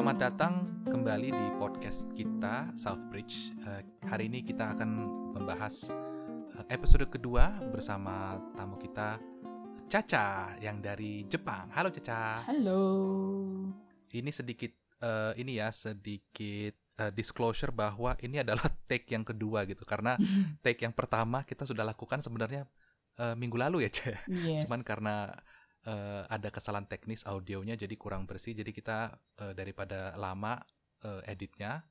Selamat datang kembali di podcast kita Southbridge. Uh, hari ini kita akan membahas uh, episode kedua bersama tamu kita Caca yang dari Jepang. Halo Caca. Halo. Ini sedikit uh, ini ya sedikit uh, disclosure bahwa ini adalah take yang kedua gitu karena take yang pertama kita sudah lakukan sebenarnya uh, minggu lalu ya Caca. Yes. Cuman karena uh, ada kesalahan teknis audionya jadi kurang bersih. Jadi kita uh, daripada lama uh, editnya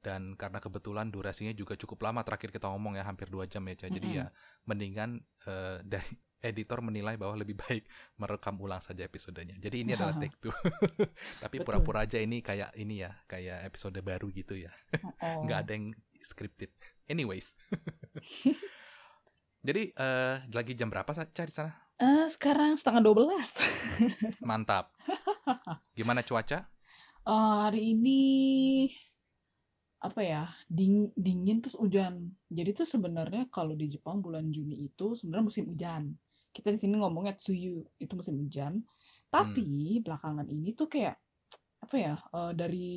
dan karena kebetulan durasinya juga cukup lama terakhir kita ngomong ya hampir dua jam ya Ca. jadi ya mendingan uh, dari editor menilai bahwa lebih baik merekam ulang saja episodenya. Jadi ini adalah take two. Tapi pura-pura aja ini kayak ini ya kayak episode baru gitu ya. Nggak ada yang scripted. Anyways. Jadi uh, lagi jam berapa Ca di sana Eh, sekarang setengah 12. Mantap. Gimana cuaca? Eh, hari ini apa ya? Ding, dingin terus hujan. Jadi tuh sebenarnya kalau di Jepang bulan Juni itu sebenarnya musim hujan. Kita di sini ngomongnya tsuyu, itu musim hujan. Tapi belakangan ini tuh kayak apa ya? eh, dari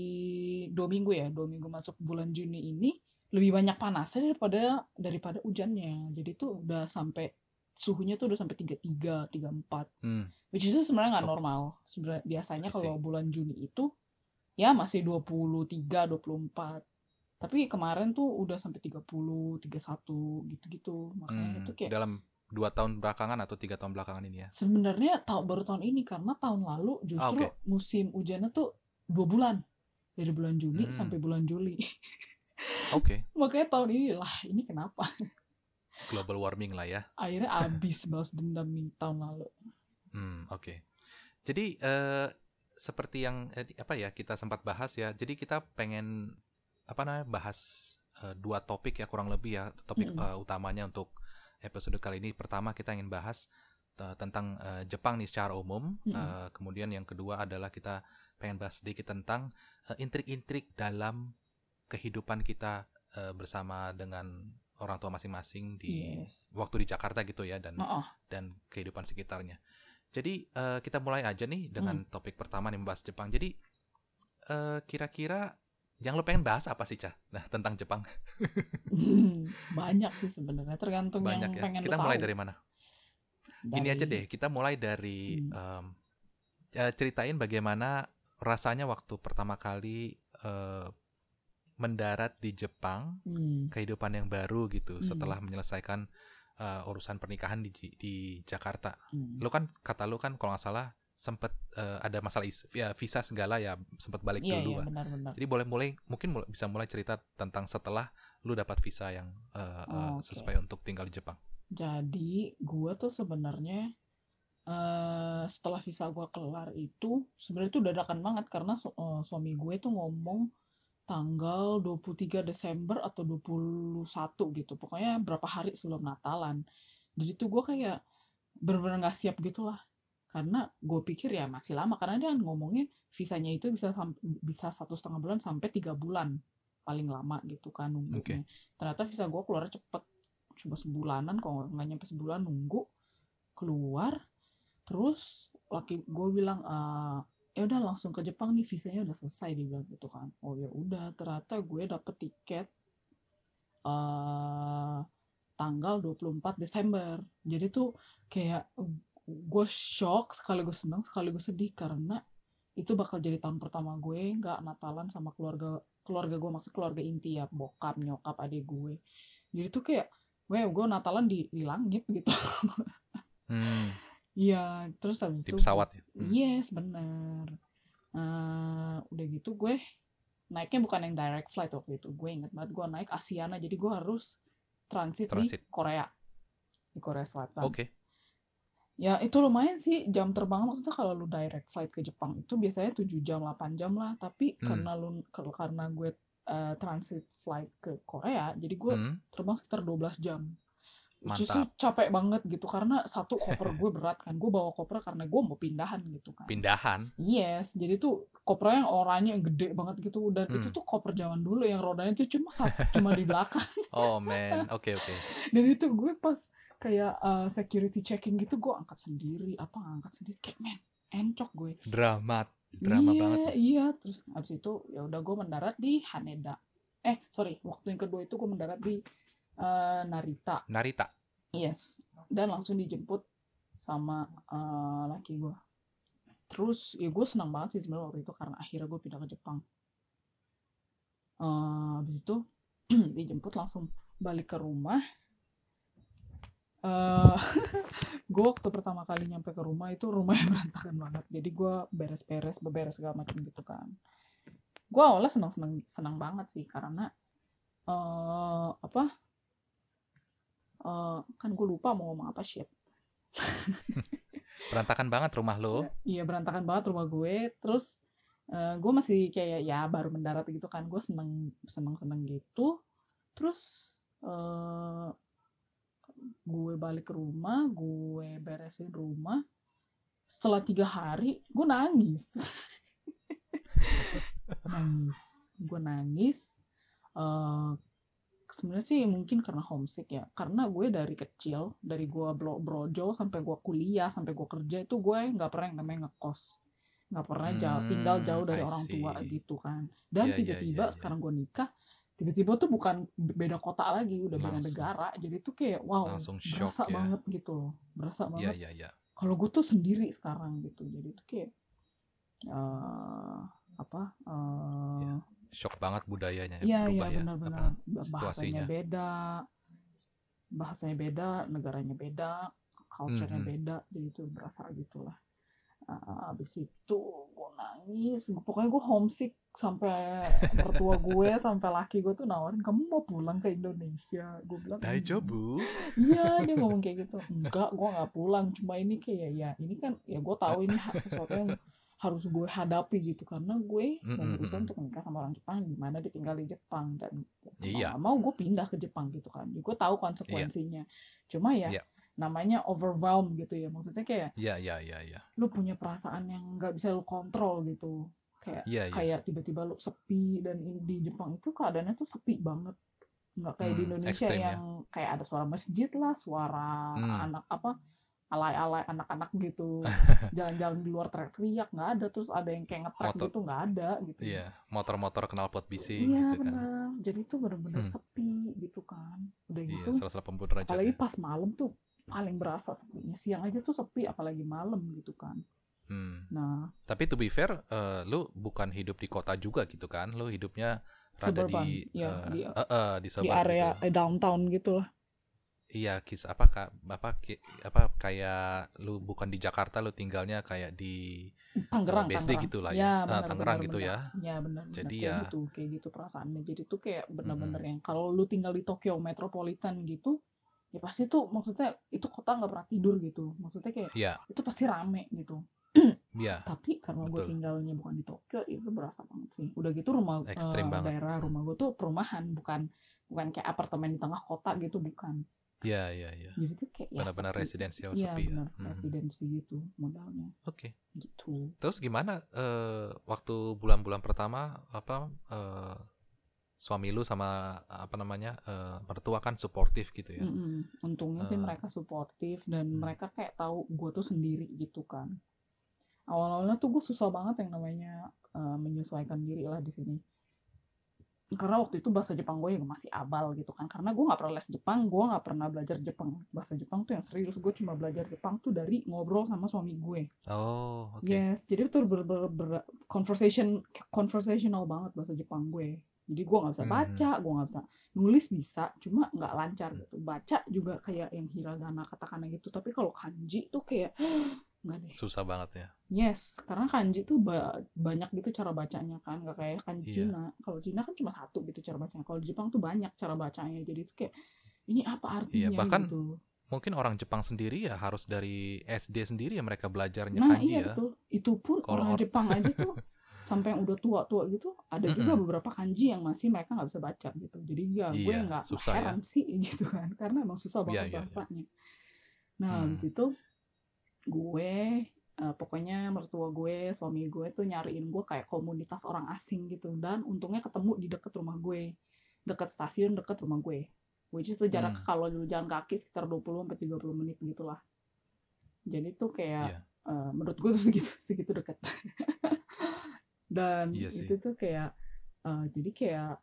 dua minggu ya, dua minggu masuk bulan Juni ini lebih banyak panasnya daripada daripada hujannya. Jadi tuh udah sampai suhunya tuh udah sampai 33, 34. Hmm. Which is sebenarnya nggak normal. Sebenarnya biasanya kalau bulan Juni itu ya masih 23, 24. Tapi kemarin tuh udah sampai 30, 31 gitu-gitu. Makanya Hmm, itu kayak dalam dua tahun belakangan atau tiga tahun belakangan ini ya. sebenarnya tahu baru tahun ini karena tahun lalu justru oke. musim hujannya tuh dua bulan dari bulan Juni Hmm. sampai bulan Juli. Oke, Makanya tahun ini lah ini kenapa? global warming lah ya. Akhirnya abis balas dendam nih tahun lalu. Hmm, oke. Jadi eh, seperti yang eh, apa ya kita sempat bahas ya. Jadi kita pengen apa namanya bahas eh, dua topik ya kurang lebih ya topik Mm-mm. eh, utamanya untuk episode kali ini. Pertama kita ingin bahas tentang eh, Jepang nih secara umum. Mm-mm. Eh, kemudian yang kedua adalah kita pengen bahas sedikit tentang intrik-intrik dalam kehidupan kita eh, bersama dengan orang tua masing-masing di Yes. waktu di Jakarta gitu ya dan Oh, oh. dan kehidupan sekitarnya. Jadi eh, kita mulai aja nih dengan Hmm. topik pertama nih membahas Jepang. Jadi eh, kira-kira yang lo pengen bahas apa sih Cah? Nah tentang Jepang banyak sih sebenarnya tergantung banyak yang ya. pengen Kita mulai tahu. dari mana? Gini aja Dari- deh, kita mulai dari Hmm. eh, ceritain bagaimana rasanya waktu pertama kali eh, mendarat di Jepang, Hmm. kehidupan yang baru gitu Hmm. setelah menyelesaikan eh, urusan pernikahan di di Jakarta. Hmm. Lo kan kata lo kan kalau nggak salah sempet eh, ada masalah is- ya, visa segala ya sempet balik Iya dulu iya kan. benar-benar. Jadi boleh mulai mungkin mulai- bisa mulai cerita tentang setelah lu dapat visa yang eh, eh, Oke. sesuai untuk tinggal di Jepang. Jadi gua tuh sebenarnya eh setelah visa gua kelar itu sebenarnya tuh dadakan banget karena su- eh, suami gue tuh ngomong tanggal 23 Desember atau 21 gitu. Pokoknya berapa hari sebelum Natalan. Jadi tuh gua kayak bener-bener nggak siap gitu lah. Karena gue pikir ya masih lama karena dia ngomongnya visanya itu bisa bisa satu setengah bulan sampai tiga bulan paling lama gitu kan nunggunya. Ternyata visa gue keluar cepet cuma sebulanan kalau nggak nyampe sebulan nunggu keluar terus laki gue bilang "Eh, ya udah langsung ke Jepang nih visanya udah selesai dia bilang gitu kan. Oh ya udah ternyata gue dapet tiket eh tanggal 24 Desember. Jadi tuh kayak gue shock sekaligus senang sekaligus sedih karena itu bakal jadi tahun pertama gue nggak Natalan sama keluarga keluarga gue maksud keluarga inti ya bokap nyokap adik gue. Jadi tuh kayak gue gue Natalan di, di langit gitu. Hmm, Iya, terus habis di itu pesawat ya. Hmm. Yes, benar. Eh, udah gitu gue naiknya bukan yang direct flight waktu itu. Gue inget banget gue naik Asiana, jadi gue harus transit, Transit. di Korea. Di Korea Selatan. Oke. Ya itu lumayan sih jam terbang maksudnya kalau lu direct flight ke Jepang itu biasanya 7 jam 8 jam lah, tapi Hmm. karena lu karena gue eh, transit flight ke Korea, jadi gue Hmm, terbang sekitar 12 jam. Mantap. Justru capek banget gitu karena satu koper gue berat kan. Gue bawa koper karena gue mau pindahan gitu kan. pindahan. Yes, jadi tuh kopernya yang oranye yang gede banget gitu dan Hmm. itu tuh koper zaman dulu yang rodanya tuh cuma satu, cuma di belakang. Oh man, oke oke. Dan itu gue pas kayak uh, security checking gitu gue angkat sendiri, apa angkat sendiri kayak men encok gue. Dramat drama iya, banget Iya, terus abis itu ya udah gue mendarat di Haneda. Eh, sorry, waktu yang kedua itu gue mendarat di eh, Narita. Narita Yes, dan langsung dijemput sama eh, laki gue. Terus ya gue senang banget sih sebenarnya waktu itu karena akhirnya gue pindah ke Jepang. Eh, habis itu dijemput langsung balik ke rumah. Eh, gue waktu pertama kali nyampe ke rumah itu rumahnya berantakan banget. Jadi gue beres-beres, beberes segala macam gitu kan. Gue awalnya senang-senang senang banget sih karena eh apa? Eh kan gue lupa mau ngomong apa shit. berantakan banget rumah lo Iya berantakan banget rumah gue. Terus eh, gue masih kayak ya baru mendarat gitu kan. Gue seneng seneng seneng gitu. Terus eh, gue balik ke rumah, gue beresin rumah. Setelah tiga hari, gue nangis. nangis, gue nangis. Eh, sebenarnya sih mungkin karena homesick ya. Karena gue dari kecil dari gue bro brojo sampai gue kuliah sampai gue kerja itu gue nggak pernah yang namanya ngekos. Nggak pernah jauh, Hmm, tinggal jauh dari I orang tua gitu kan. Dan Iya, iya, tiba-tiba iya, iya. sekarang gue nikah tiba-tiba tuh bukan beda kota lagi udah beda negara. Jadi tuh kayak wow Langsung shock berasa ya. banget gitu loh. Berasa Iya banget. iya iya. kalau gue tuh sendiri sekarang gitu. Jadi tuh kayak eh apa eh Shock banget budayanya Iya berubah iya ya. benar-benar apa, bahasanya beda bahasanya beda negaranya beda culture-nya Mhm. beda jadi itu berasa gitulah Ah, abis itu gue nangis pokoknya gue homesick sampai mertua gue sampai laki gue tuh nawarin kamu mau pulang ke Indonesia gue bilang Daijobu. iya dia ngomong kayak gitu enggak gue nggak pulang cuma ini kayak ya ini kan ya gue tahu ini sesuatu yang harus gue hadapi gitu karena gue Mm, mm, memutuskan untuk menikah sama orang Jepang di mana dia tinggal di Jepang dan Iya. mau gue pindah ke Jepang gitu kan gue tahu konsekuensinya cuma ya Iya. namanya overwhelm gitu ya maksudnya kayak Iya iya iya iya. lu punya perasaan yang nggak bisa lu kontrol gitu kayak Iya iya. kayak tiba-tiba lu sepi dan di Jepang itu keadaannya tuh sepi banget nggak kayak di Hmm, Indonesia ekstrim ya. yang kayak ada suara masjid lah suara Hmm. anak apa alay-alay anak-anak gitu jalan-jalan di luar teriak-teriak nggak ada terus ada yang kayak ngetrek Motor. gitu nggak ada gitu Iya, motor-motor knalpot bising iya gitu kan. benar jadi itu benar-benar Hmm. sepi gitu kan udah Iya, gitu 180 derajat. apalagi ya. pas malam tuh paling berasa sepinya siang aja tuh sepi apalagi malam gitu kan Hmm. nah Tapi to be fair, eh, lu bukan hidup di kota juga gitu kan? Lu hidupnya rada Suburban, di iya, eh, di- eh, eh, di di area gitu. eh, downtown gitu lah Iya, kis apa kak apa ki- apa kayak lu bukan di Jakarta lu tinggalnya kayak di Tangerang, BSD Tangerang. gitu lah ya. ya. Ah, benar, Tangerang gitu ya. Ya benar. benar. Jadi kayak ya- gitu, kayak gitu perasaannya. Jadi tuh kayak benar-benar yang kalau lu tinggal di Tokyo metropolitan gitu, ya pasti tuh maksudnya itu kota nggak pernah tidur gitu. Maksudnya kayak Iya, itu pasti rame gitu. iya. Tapi karena gue tinggalnya bukan di Tokyo, itu berasa banget sih. Udah gitu rumah Ekstrim eh, banget. daerah rumah gue tuh perumahan, bukan bukan kayak apartemen di tengah kota gitu, bukan. Iya, iya, iya. Jadi tuh kayak ya Benar-benar residensial Iya sepi ya. benar, Mhm. residensi gitu modalnya Oke. gitu. Terus gimana eh, waktu bulan-bulan pertama apa eh, suami lu sama apa namanya eh, mertua kan suportif gitu ya? Mm-mm. Untungnya sih Eh. mereka suportif dan Hmm. mereka kayak tahu gue tuh sendiri gitu kan. Awal-awalnya tuh gue susah banget yang namanya eh, menyesuaikan diri lah di sini. Karena waktu itu bahasa Jepang gue juga masih abal gitu kan. Karena gue nggak pernah les Jepang, gue nggak pernah belajar Jepang. Bahasa Jepang tuh yang serius gue cuma belajar Jepang tuh dari ngobrol sama suami gue. Oh, oke. Yes, jadi itu ber, ber, ber- conversation conversational banget bahasa Jepang gue. Jadi gue nggak bisa Mhm. baca, gue nggak bisa nulis bisa, cuma nggak lancar gitu. Baca juga kayak yang hiragana katakana gitu. Tapi kalau kanji tuh kayak nggak deh. Susah banget ya. Yes, karena kanji tuh ba- banyak gitu cara bacanya kan, nggak kayak kanji Iya. Cina. Kalau Cina kan cuma satu gitu cara bacanya. Kalau di Jepang tuh banyak cara bacanya. Jadi tuh kayak ini apa artinya Iya, bahkan gitu. Mungkin orang Jepang sendiri ya harus dari SD sendiri ya mereka belajarnya Nah kanji iya ya. betul. Itu pun Kalau orang or- Jepang aja tuh sampai yang udah tua-tua gitu ada juga Mm-mm. beberapa kanji yang masih mereka nggak bisa baca gitu. Jadi ya gue Iya, nggak susah ya. heran sih gitu kan karena emang susah Iya, banget iya, iya. bahasanya. Nah Hmm. habis itu gue eh, pokoknya mertua gue, suami gue tuh nyariin gue kayak komunitas orang asing gitu dan untungnya ketemu di deket rumah gue, deket stasiun deket rumah gue. Which is jarak Hmm. kalau dulu jalan kaki sekitar 20 sampai 30 menit gitulah. Jadi tuh kayak Iya. eh, menurut gue tuh segitu segitu dekat. dan sih. itu tuh kayak eh, jadi kayak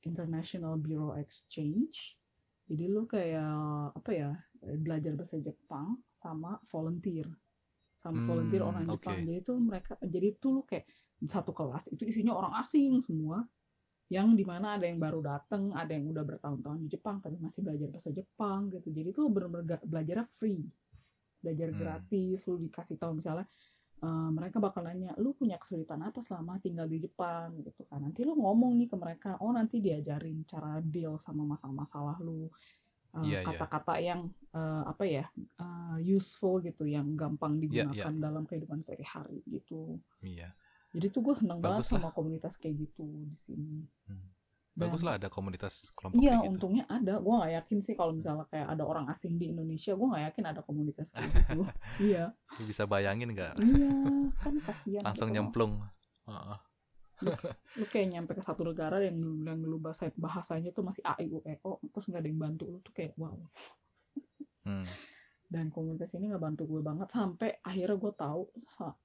International Bureau Exchange jadi lu kayak apa ya belajar bahasa Jepang sama volunteer. Sama volunteer Hmm, orang oke. Jepang. Jadi tuh mereka jadi tuh lu kayak satu kelas itu isinya orang asing semua yang di mana ada yang baru datang ada yang udah bertahun-tahun di Jepang tapi masih belajar bahasa Jepang gitu. Jadi tuh bener-bener belajarnya free. Belajar Hmm. gratis lu dikasih tahu misalnya eh, mereka bakal nanya lu punya kesulitan apa selama tinggal di Jepang? Gitu. Kan nanti lu ngomong nih ke mereka oh nanti diajarin cara deal sama masalah-masalah lu Eh, Iya, iya. kata-kata yang eh, apa ya eh, useful gitu yang gampang Iya, digunakan dalam kehidupan sehari-hari gitu Iya. jadi tuh gue seneng banget Bagus lah. sama komunitas kayak gitu di sini Hmm. Dan- Bagus lah ada komunitas kelompok Iya, kayak gitu. untungnya ada. Gue nggak yakin sih kalau misalnya kayak ada orang asing di Indonesia, gue nggak yakin ada komunitas kayak gitu. iya, bisa bayangin nggak? iya, kan kasihan. Langsung gitu. nyemplung. Heeh. Lu kayak nyampe ke satu negara yang yang lu bahasa bahasanya tuh masih A I U E O, terus nggak ada yang bantu lu tuh kayak wow. Hmm. Dan komunitas ini nggak bantu gue banget sampai akhirnya gue tahu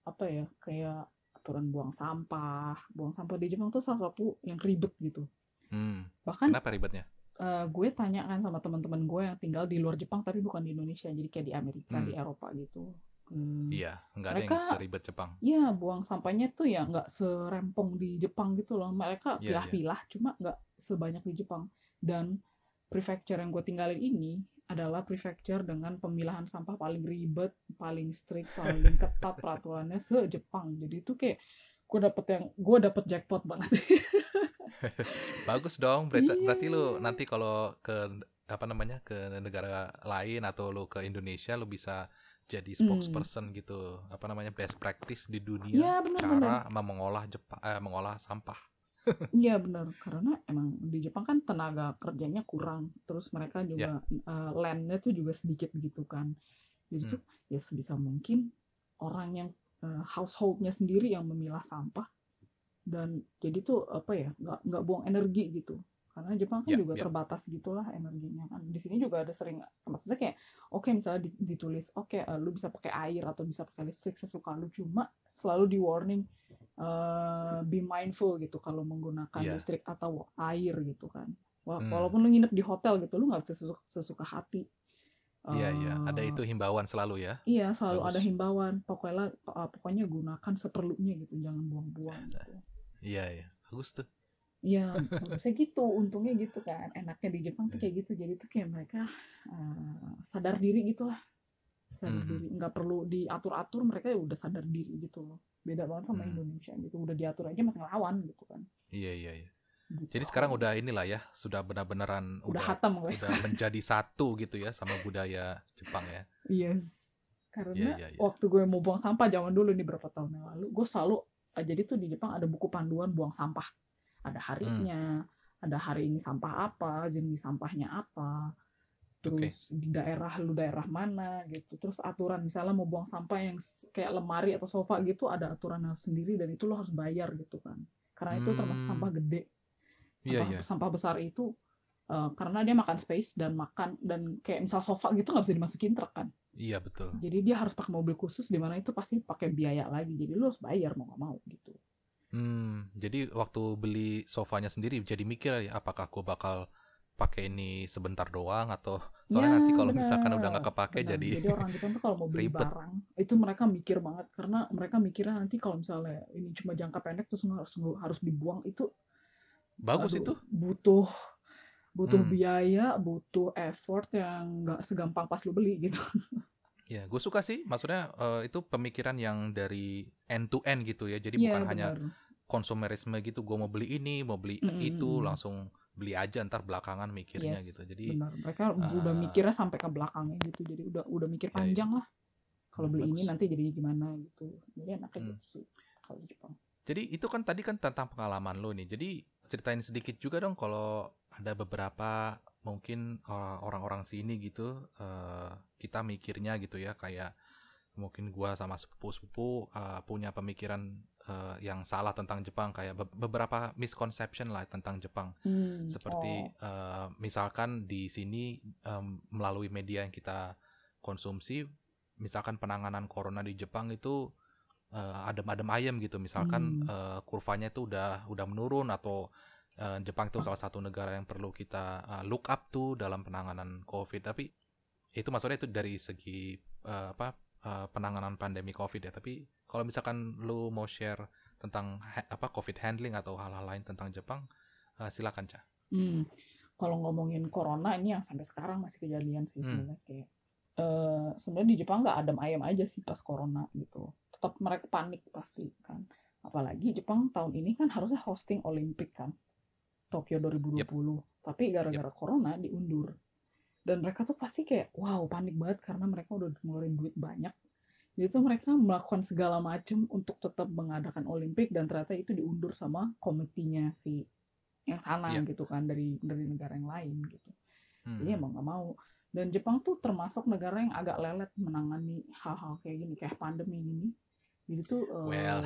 apa ya kayak aturan buang sampah, buang sampah di Jepang tuh salah satu yang ribet gitu. Hmm. Bahkan Kenapa ribetnya? eh, gue tanya kan sama teman-teman gue yang tinggal di luar Jepang tapi bukan di Indonesia jadi kayak di Amerika Hmm. di Eropa gitu Hmm. Iya, nggak ada yang seribet Jepang. ya buang sampahnya tuh ya nggak serempong di Jepang gitu loh mereka Iya, pilah-pilah cuma nggak sebanyak di Jepang dan prefecture yang gue tinggalin ini adalah prefecture dengan pemilahan sampah paling ribet paling strict paling ketat peraturannya se Jepang jadi itu kayak gue dapet yang gue dapet jackpot banget Bagus dong. Berarti, Iya. berarti lu nanti kalau ke apa namanya ke negara lain atau lu ke Indonesia lu bisa jadi Hmm. spokesperson gitu. Apa namanya best practice di dunia Iya benar-benar cara mengolah Jepang eh, mengolah sampah. Iya benar karena emang di Jepang kan tenaga kerjanya kurang terus mereka juga eh, landnya tuh juga sedikit gitu kan jadi Hmm. tuh ya sebisa mungkin orang yang eh, householdnya sendiri yang memilah sampah dan jadi tuh apa ya nggak nggak buang energi gitu karena Jepang kan Ya, juga ya. terbatas gitulah energinya kan di sini juga ada sering maksudnya kayak oke misalnya di- ditulis oke eh, lu bisa pakai air atau bisa pakai listrik sesuka lu cuma selalu di warning eh, be mindful gitu kalau menggunakan Iya. listrik atau air gitu kan Wah, Hmm. walaupun lu nginep di hotel gitu lu nggak bisa sesuka, sesuka hati Iya iya, ada Eh, itu himbauan selalu ya. Iya, selalu Bagus. ada himbauan. Pokoknya uh, pokoknya gunakan seperlunya gitu, jangan buang-buang gitu. Iya iya, bagus tuh. Iya, bagusnya gitu. Untungnya gitu kan. Enaknya di Jepang tuh kayak gitu. Jadi tuh kayak mereka uh, sadar diri gitu lah. Sadar Mhm. diri. Nggak perlu diatur-atur, mereka ya udah sadar diri gitu loh. Beda banget sama Hmm. Indonesia gitu. Udah diatur aja masih ngelawan gitu kan. Iya iya iya. Gitu. Jadi sekarang udah inilah ya, sudah benar-benaran udah udah hatam guys. udah menjadi satu gitu ya sama budaya Jepang ya. Yes. Karena Iya, iya, iya. waktu gue mau buang sampah zaman dulu nih berapa tahun yang lalu, gue selalu eh, jadi tuh di Jepang ada buku panduan buang sampah. Ada harinya, Hmm. ada hari ini sampah apa, jenis sampahnya apa, terus di daerah lu daerah mana gitu. Terus aturan misalnya mau buang sampah yang kayak lemari atau sofa gitu ada aturan sendiri dan itu lo harus bayar gitu kan. Karena itu termasuk Hmm. sampah gede. Iya, Sampah, iya. sampah besar itu eh, karena dia makan space dan makan dan kayak misal sofa gitu nggak bisa dimasukin truk kan. Iya betul. Jadi dia harus pakai mobil khusus di mana itu pasti pakai biaya lagi. Jadi lu harus bayar mau nggak mau gitu. Hmm, jadi waktu beli sofanya sendiri jadi mikir ya apakah gue bakal pakai ini sebentar doang atau soalnya Ya, nanti kalau misalkan udah nggak kepake Benar. jadi Jadi orang Jepang tuh kalau mau beli ribet. barang itu mereka mikir banget karena mereka mikirnya nanti kalau misalnya ini cuma jangka pendek terus harus harus dibuang itu bagus aduh, itu. butuh butuh Hmm. biaya, butuh effort yang nggak segampang pas lu beli gitu. Ya, gue suka sih. Maksudnya eh, itu pemikiran yang dari end to end gitu ya. Jadi Iya bukan hanya benar. Konsumerisme gitu. Gue mau beli ini, mau beli Mm, mm, itu, langsung beli aja ntar belakangan mikirnya Yes, gitu. Jadi benar. Mereka udah eh, mikirnya sampai ke belakangnya gitu. Jadi udah udah mikir Iya, iya. panjang lah. Kalau beli ini nanti jadi gimana gitu. Jadi enaknya Hmm. gitu sih kalau di Jepang. Jadi itu kan tadi kan tentang pengalaman lo nih. Jadi ceritain sedikit juga dong kalau ada beberapa mungkin orang-orang sini gitu eh, kita mikirnya gitu ya kayak mungkin gua sama sepupu-sepupu eh, punya pemikiran eh, yang salah tentang Jepang kayak be- beberapa misconception lah tentang Jepang. Hmm, Seperti oh. eh, misalkan di sini em, melalui media yang kita konsumsi misalkan penanganan corona di Jepang itu eh, adem-adem ayem gitu. Misalkan Hmm. eh, kurvanya itu udah udah menurun atau eh, Jepang itu salah satu negara yang perlu kita eh, look up tuh dalam penanganan COVID. Tapi itu maksudnya itu dari segi eh, apa eh, penanganan pandemi COVID ya. Tapi kalau misalkan lu mau share tentang ha- apa COVID handling atau hal-hal lain tentang Jepang, eh, silakan Ca. Hmm. Kalau ngomongin corona ini yang sampai sekarang masih kejadian sih Hmm. sebenarnya kayak eh sebenarnya di Jepang nggak adem ayem aja sih pas corona gitu. Tetap mereka panik pasti kan. Apalagi Jepang tahun ini kan harusnya hosting Olimpik kan. Tokyo 2020. Tapi gara-gara corona diundur. Dan mereka tuh pasti kayak wow panik banget karena mereka udah ngeluarin duit banyak. Jadi tuh mereka melakukan segala macam untuk tetap mengadakan Olimpik dan ternyata itu diundur sama komitinya si yang sana Iya. gitu kan dari dari negara yang lain gitu. Hmm. Jadi emang nggak mau. Dan Jepang tuh termasuk negara yang agak lelet menangani hal-hal kayak gini kayak pandemi ini. Jadi tuh eh, Well.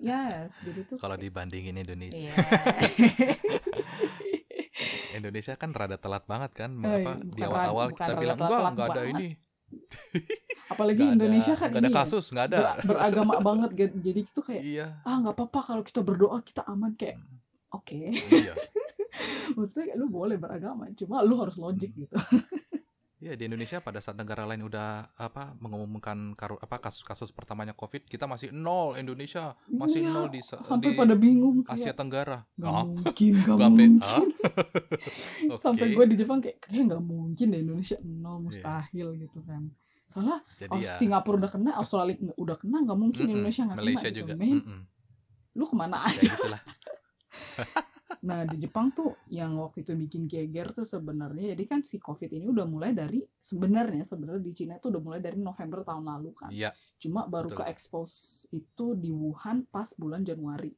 yes, jadi tuh Kalau dibandingin Indonesia, Iya. Indonesia kan rada telat banget kan Eh, apa di awal-awal kita bilang enggak enggak ada banget. ini Apalagi ada- Indonesia kan nggak ada ini ya, kasus nggak ada ber- beragama banget gitu. Jadi itu kayak iya ah nggak apa-apa kalau kita berdoa kita aman kayak oke. iya Maksudnya kayak lu boleh beragama, cuma lu harus logik gitu. Iya di Indonesia pada saat negara lain udah apa mengumumkan karu, apa kasus-kasus pertamanya COVID kita masih nol Indonesia masih Iya, nol di, Sampai di pada bingung Asia kayak Tenggara Gak Hah? mungkin, gak Gua sampai, mungkin. Sampai gue di Jepang kayak kayaknya nggak mungkin deh Indonesia nol mustahil gitu kan. Soalnya jadi oh, ya Singapura udah kena, Australia nggak- udah kena, nggak mungkin mm-mm, Indonesia nggak kena Malaysia gitu. juga Men, mm-mm. lu ke mana ya aja? gitulah Nah di Jepang tuh yang waktu itu bikin geger tuh sebenarnya, jadi kan si COVID ini udah mulai dari sebenarnya sebenarnya di Cina tuh udah mulai dari November tahun lalu kan. iya Cuma baru betul. ke expose itu di Wuhan pas bulan Januari,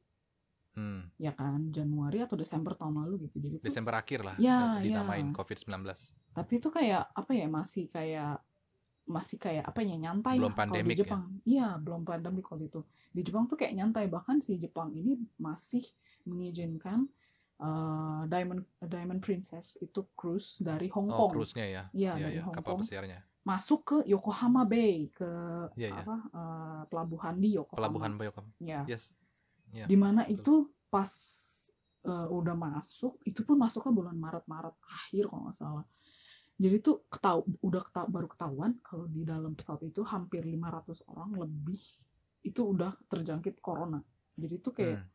hmm. ya kan? Januari atau Desember tahun lalu gitu. Jadi tuh Desember akhir lah Ya, dinamain ya. COVID-19 tapi itu kayak apa ya masih kayak masih kayak apa ya nyantai Belum lah kalau pandemik di ya? Jepang iya belum pandemi waktu itu di Jepang tuh kayak nyantai bahkan si Jepang ini masih mengizinkan eh, Diamond Diamond Princess itu cruise dari Hong oh Kong. cruise-nya ya? Iya, Iya, dari iya, Hong kapal Kong. pesiarnya masuk ke Yokohama Bay ke Iya, iya. apa eh, pelabuhan di Yokohama. Pelabuhan Bayokam ya yes. Iya, di mana betul. itu pas eh, udah masuk itu pun masuknya bulan Maret Maret akhir kalau nggak salah. Jadi tuh ketau udah ketau baru ketahuan kalau di dalam pesawat itu hampir 500 orang lebih itu udah terjangkit corona. Jadi tuh kayak Hmm.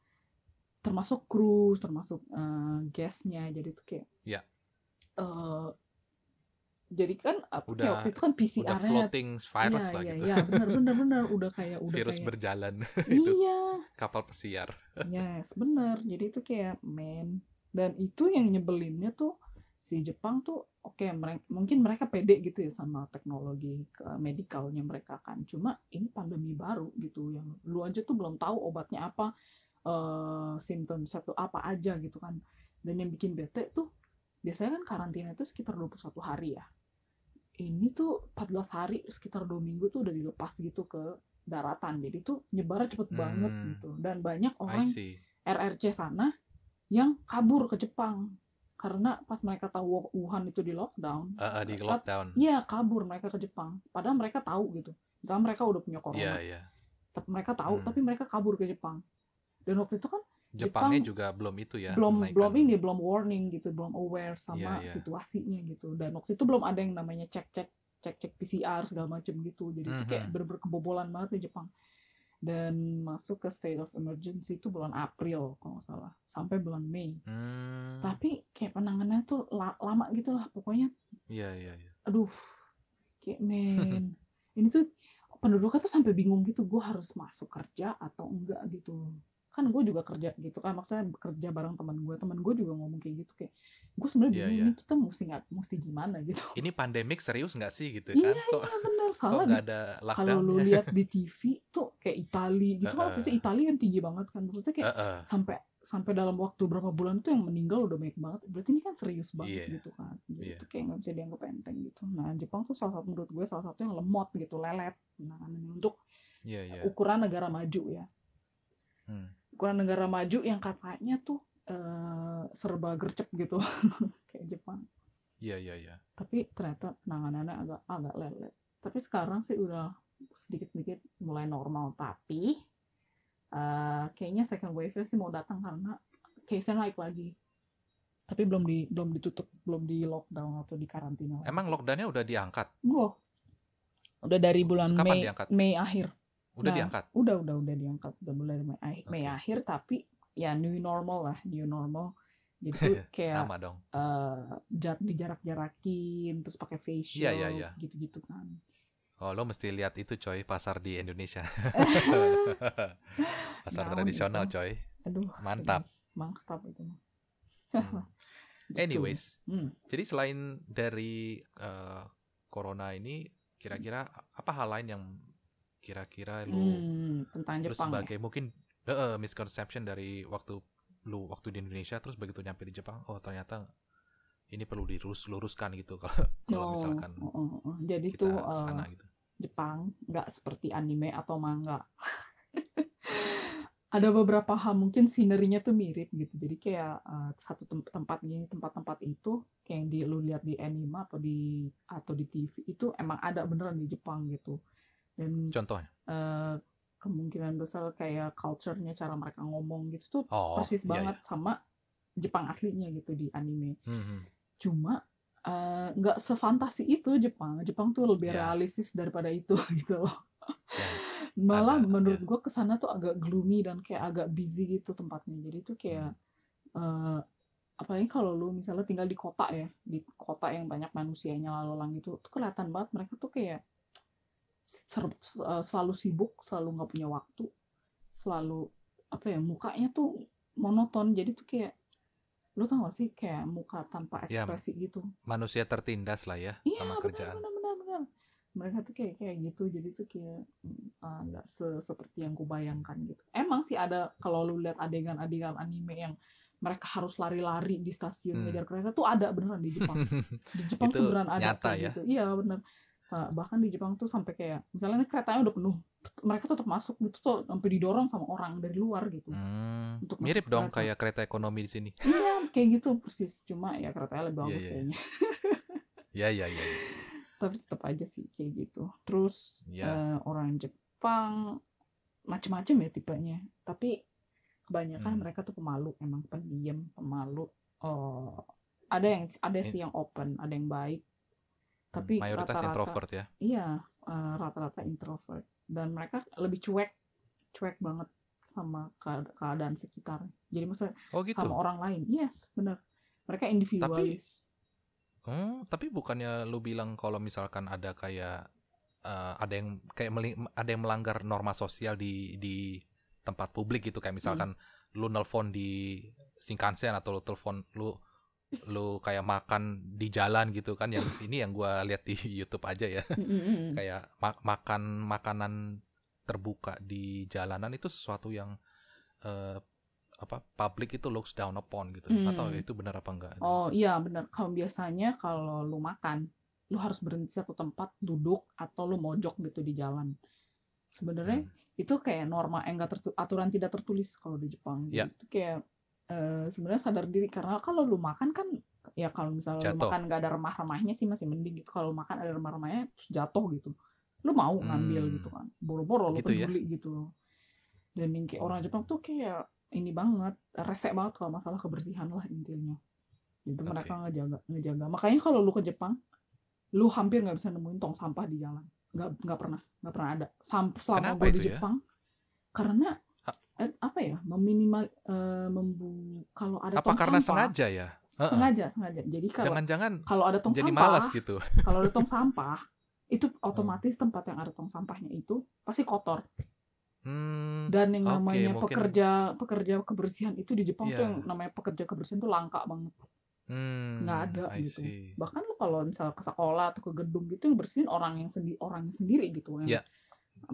Termasuk kru termasuk eh, guestnya jadi tuh kayak Iya. eh, jadi kan apa ya, Udah- waktu itu kan udah PCR-nya floating virus iya lah iya gitu iya benar benar benar udah kayak udah virus kayak berjalan itu iya kapal pesiar Yes, bener. Jadi itu kayak men. Dan itu yang nyebelinnya tuh si Jepang tuh oke mereka mungkin mereka pede gitu ya sama teknologi ke medikalnya mereka kan. Cuma ini pandemi baru gitu yang lu aja tuh belum tahu obatnya apa eh simptom satu apa aja gitu kan. Dan yang bikin bete tuh biasanya kan karantina itu sekitar 21 hari ya. Ini tuh 14 hari sekitar dua minggu tuh udah dilepas gitu ke daratan. Jadi tuh nyebarnya cepet banget Hmm. gitu. Dan banyak orang RRC sana yang kabur ke Jepang karena pas mereka tahu Wuhan itu di lockdown, Eh, eh, di mereka- lockdown iya kabur mereka ke Jepang. Padahal mereka tahu gitu. Misalnya mereka udah punya corona, iya tapi mereka tahu, Hmm. tapi mereka kabur ke Jepang. Dan waktu itu kan Jepangnya Jepang juga belum itu ya belum menaikkan- belum ini, belum warning gitu, belum aware sama Iya, iya. situasinya gitu. Dan waktu itu belum ada yang namanya cek-cek cek-cek PCR segala macem gitu. Jadi itu kayak Mhm. bener-bener kebobolan banget di Jepang. Dan masuk ke state of emergency itu bulan April kalau nggak salah, sampai bulan Mei. Hmm, tapi kayak penanganannya tuh la- lama gitu lah pokoknya iya iya iya aduh kayak men ini tuh penduduknya tuh sampai bingung gitu gue harus masuk kerja atau enggak gitu kan gue juga kerja gitu kan maksudnya kerja bareng teman gue teman gue juga ngomong kayak gitu kayak gue sebenarnya Iya, bingung iya. nih kita mesti nggak mesti gimana gitu ini pandemik serius nggak sih gitu Iya, kan kok nah bener kok salah nggak ada kalau lu lihat di TV tuh kayak Itali gitu kan waktu itu Heeh. Itali kan tinggi banget kan maksudnya kayak sampai sampai dalam waktu berapa bulan itu yang meninggal udah banyak banget berarti ini kan serius banget Iya. gitu kan jadi Iya. itu kayak nggak bisa dianggap enteng gitu nah Jepang tuh salah satu menurut gue salah satu yang lemot gitu lelet penanganannya untuk iya iya ukuran negara maju ya Hmm. Ukuran negara maju yang katanya tuh eh, serba gercep gitu. Kayak Jepang. Iya iya iya. Tapi ternyata penanganannya agak agak lelet tapi sekarang sih udah sedikit-sedikit mulai normal. Tapi eh, kayaknya second wave sih mau datang karena case-nya naik lagi. Tapi belum di belum ditutup belum di lockdown atau di karantina. Emang lockdownnya udah diangkat? Belum. udah dari bulan Kapan Mei diangkat? Mei akhir Udah Nah, diangkat? udah udah udah diangkat udah mulai Mei, akhir- Mei akhir tapi ya new normal lah new normal jadi tuh kayak Sama dong. eh jar- dijarak-jarakin terus pakai face Iya, shield iya, iya. gitu-gitu kan Oh, lo mesti lihat itu coy, pasar di Indonesia. pasar Naon tradisional itu. coy. aduh Mantap. mantap itu Hmm. Gitu. Anyways, Hmm. jadi selain dari eh, corona ini, kira-kira apa hal lain yang kira-kira lo, Hmm, tentang Jepang ya. sebagai mungkin eh, eh, misconception dari waktu lu waktu di Indonesia terus begitu nyampe di Jepang, oh ternyata ini perlu dilurus luruskan gitu kalau kalau Oh, misalkan oh, oh, oh. jadi kita tuh eh, sana gitu. Jepang nggak seperti anime atau manga. Ada beberapa hal mungkin sinerinya tuh mirip gitu. Jadi kayak eh, satu tem- tempat gini, tempat-tempat itu kayak yang di lu lihat di anime atau di atau di TV itu emang ada beneran di Jepang gitu. Dan Contohnya, eh, kemungkinan besar kayak culture-nya cara mereka ngomong gitu tuh oh persis iya, banget sama Jepang aslinya gitu di anime iya. Hmm, hmm. cuma eh, nggak sefantasi itu Jepang Jepang tuh lebih Ya. realistis daripada itu gitu loh Ya, malah ada, menurut ya. gua ke sana tuh agak gloomy dan kayak agak busy gitu tempatnya jadi tuh kayak Hmm. eh apalagi kalau lu misalnya tinggal di kota ya di kota yang banyak manusianya lalu lalang gitu tuh kelihatan banget mereka tuh kayak ser- eh, selalu sibuk selalu nggak punya waktu selalu apa ya mukanya tuh monoton jadi tuh kayak lu tau gak sih kayak muka tanpa Ya, ekspresi gitu manusia tertindas lah ya Iya sama benar kerjaan. benar benar benar. Mereka tuh kayak kayak gitu jadi tuh kayak mm, ah, nggak se- seperti yang kubayangkan gitu. Emang sih ada kalau lu lihat adegan-adegan anime yang mereka harus lari-lari di stasiun Hmm. ngejar kereta tuh ada beneran di Jepang. Di Jepang Itu tuh beneran ada nyata kayak ya? gitu. Iya benar. Bahkan di Jepang tuh sampai kayak misalnya keretanya udah penuh, mereka tetap masuk gitu tuh sampai didorong sama orang dari luar gitu. Hmm, Untuk mirip dong kereta. kayak kereta ekonomi di sini. Iya kayak gitu persis. Cuma ya keretanya lebih Iya, bagus iya. kayaknya. Ya ya ya. tapi tetap aja sih kayak gitu terus Ya. eh, orang Jepang macem-macem ya tipenya tapi kebanyakan Hmm. mereka tuh pemalu emang pendiam pemalu oh ada yang ada sih yang open ada yang baik tapi Mayoritas rata-rata introvert ya. iya eh, rata-rata introvert. Dan mereka lebih cuek cuek banget sama keada- keadaan sekitar. Jadi maksudnya Oh gitu. sama orang lain. Yes benar. Mereka individualis. Hmm, tapi bukannya lu bilang kalau misalkan ada kayak eh, ada yang kayak meling- ada yang melanggar norma sosial di di tempat publik gitu. Kayak misalkan lu nelpon di Shinkansen atau lu telepon lu lu kayak makan di jalan gitu kan yang ini yang gua lihat di YouTube aja ya kayak ma- makan makanan terbuka di jalanan itu sesuatu yang eh, apa publik itu looks down upon gitu Hmm. atau itu benar apa enggak Oh iya benar. Kalau biasanya kalau lu makan, lu harus berhenti satu tempat duduk atau lu mojok gitu di jalan. Sebenarnya Hmm. itu kayak norma yang nggak tertu- aturan tidak tertulis kalau di Jepang. Ya. Itu kayak eh, sebenarnya sadar diri karena kalau lu makan kan ya kalau misalnya lu makan nggak ada remah-remahnya sih masih mending gitu. Kalau makan ada remah-remahnya terus jatuh gitu. Lu mau ngambil Hmm. gitu kan. Boro-boro lu Gitu ya. peduli gitu loh. Dan yang kayak orang Jepang tuh kayak ini banget, resek banget kalau masalah kebersihan lah intinya. Itu Oke. mereka ngejaga, ngejaga. Makanya kalau lu ke Jepang, lu hampir nggak bisa nemuin tong sampah di jalan. Nggak nggak pernah, nggak pernah ada. Sam, selama gue di ya? Jepang, karena eh, apa ya, meminimal eh, membu kalau ada apa tong karena sampah, sengaja ya Heeh. sengaja, sengaja. Jadi kalau jangan-jangan kalau ada tong jadi sampah, malas gitu kalau ada tong sampah, itu otomatis tempat yang ada tong sampahnya itu pasti kotor. hmm, Dan yang namanya mungkin- pekerja pekerja kebersihan itu di Jepang tuh Iya. yang namanya pekerja kebersihan tuh langka banget. hmm, nggak ada I gitu. see. Bahkan lu kalau misal ke sekolah atau ke gedung gitu yang bersihin orang yang sendiri orang yang sendiri gitu yang Iya.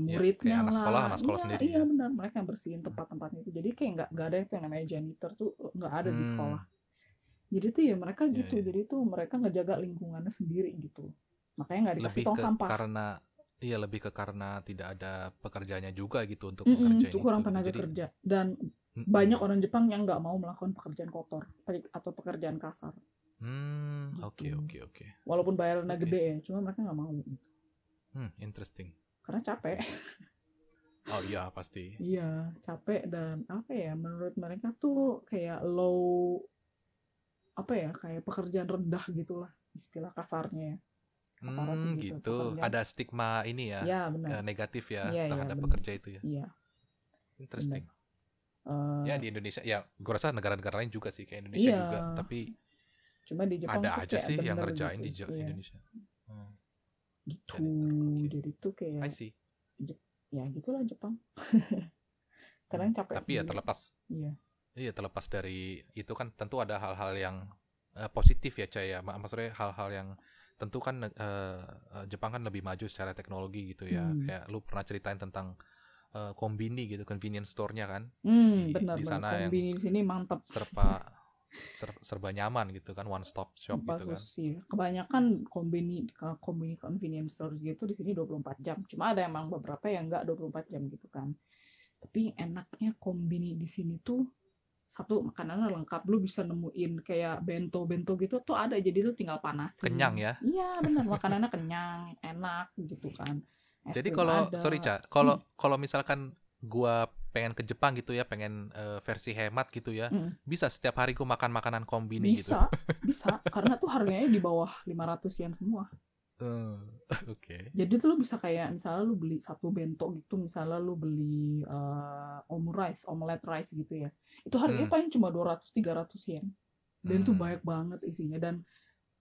Muridnya kayak anak lah. sekolah, anak sekolah iya, sendiri Iya ya. benar, mereka yang bersihin tempat-tempatnya itu. Jadi kayak nggak nggak ada itu yang namanya janitor tuh nggak ada di Hmm. sekolah. Jadi tuh ya mereka Iya, gitu. iya. Jadi tuh mereka ngejaga lingkungannya sendiri gitu. Makanya nggak dikasih lebih tong ke sampah. karena iya lebih ke karena tidak ada pekerjaannya juga gitu untuk Mm-mm, mengerjain itu kurang tenaga Jadi, kerja dan mm-mm. banyak orang Jepang yang nggak mau melakukan pekerjaan kotor atau pekerjaan kasar Hmm, Gitu. oke oke oke. walaupun bayarannya Oke. gede ya cuma mereka nggak mau gitu. Hmm, interesting. Karena capek Oh iya pasti. iya capek dan apa ya menurut mereka tuh kayak low apa ya kayak pekerjaan rendah gitulah istilah kasarnya ya tuh Hmm, gitu, gitu. pekerjaan. Ada stigma ini ya, ya eh, benar negatif ya iya, terhadap benar. pekerja itu ya. iya Interesting. Eh, Ya di Indonesia, ya gue rasa negara-negara lain juga sih kayak Indonesia Iya. juga. Tapi cuma di Jepang ada aja sih yang ngerjain di gitu. Jo- Iya, Indonesia. Gitu oke. jadi tuh kayak I see. ya gitulah Jepang kadang capek Tapi ya sendiri. terlepas, iya iya terlepas dari itu kan tentu ada hal-hal yang eh, positif ya Caya. Ma- Maksudnya hal-hal yang tentu kan eh, Jepang kan lebih maju secara teknologi gitu ya. Hmm. Kayak lu pernah ceritain tentang eh, kombini gitu, convenience store-nya kan, hmm Di- benar di benar sana yang- kombini di sini mantep serba ser- serba nyaman gitu kan, one stop shop gitu kan. bagus sih kebanyakan kombini kombini convenience store gitu di sini 24 jam. Cuma ada emang beberapa yang enggak 24 jam gitu kan. Tapi enaknya kombini di sini tuh satu makanannya lengkap. Lu bisa nemuin kayak bento bento gitu tuh ada jadi lu tinggal panasin. Kenyang ya. iya benar makanannya kenyang enak gitu kan. Es Jadi kalau sorry Ca, kalau kalau misalkan gua pengen ke Jepang gitu ya, pengen eh, versi hemat gitu ya, Mm. bisa setiap hari gua makan makanan kombini gitu. bisa bisa karena tuh harganya di bawah 500 yen semua Eh, Oke. Jadi tuh lu bisa kayak misalnya lu beli satu bento gitu, misalnya lu beli eh, omurice, omelette rice gitu ya. Itu harganya Hmm. paling cuma 200 300 yen. Dan itu Hmm. banyak banget isinya dan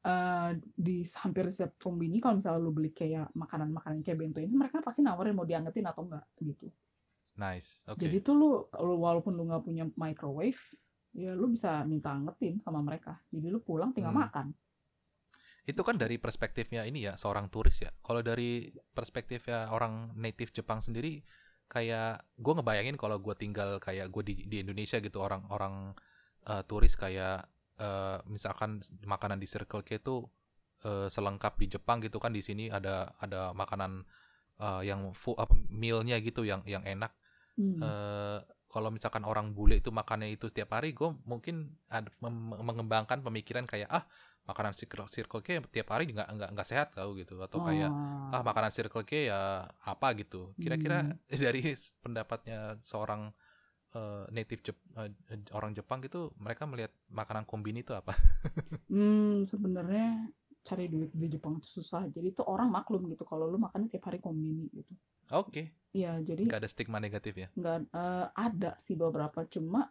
eh, di hampir setiap kombini kalau misalnya lu beli kayak makanan-makanan kayak bento ini mereka pasti nawarin mau diangetin atau enggak gitu. Nice. Oke. Jadi tuh lu kalau walaupun lu nggak punya microwave, ya lu bisa minta angetin sama mereka. Jadi lu pulang tinggal Hmm. makan. Itu kan dari perspektifnya ini ya, seorang turis ya. Kalau dari perspektifnya orang native Jepang sendiri, kayak gue ngebayangin kalau gue tinggal kayak gue di, di Indonesia gitu, orang-orang eh, turis kayak eh, misalkan makanan di Circle K itu eh, selengkap di Jepang gitu kan di sini ada ada makanan eh, yang full apa mealnya gitu yang yang enak. Hmm. Eh, kalau misalkan orang bule itu makannya itu setiap hari, gue mungkin ada mengembangkan pemikiran kayak ah makanan circle circle K tiap hari nggak nggak nggak sehat tau gitu atau kayak Wah. ah makanan circle K ya apa gitu. Kira-kira Hmm. dari pendapatnya seorang eh, native Jep- eh, orang Jepang gitu, mereka melihat makanan kombini itu apa? Hmm, sebenarnya cari duit di Jepang itu susah. Jadi tuh orang maklum gitu kalau lu makannya tiap hari kombini gitu. Oke, Iya, jadi nggak ada stigma negatif ya. nggak eh, ada sih beberapa cuma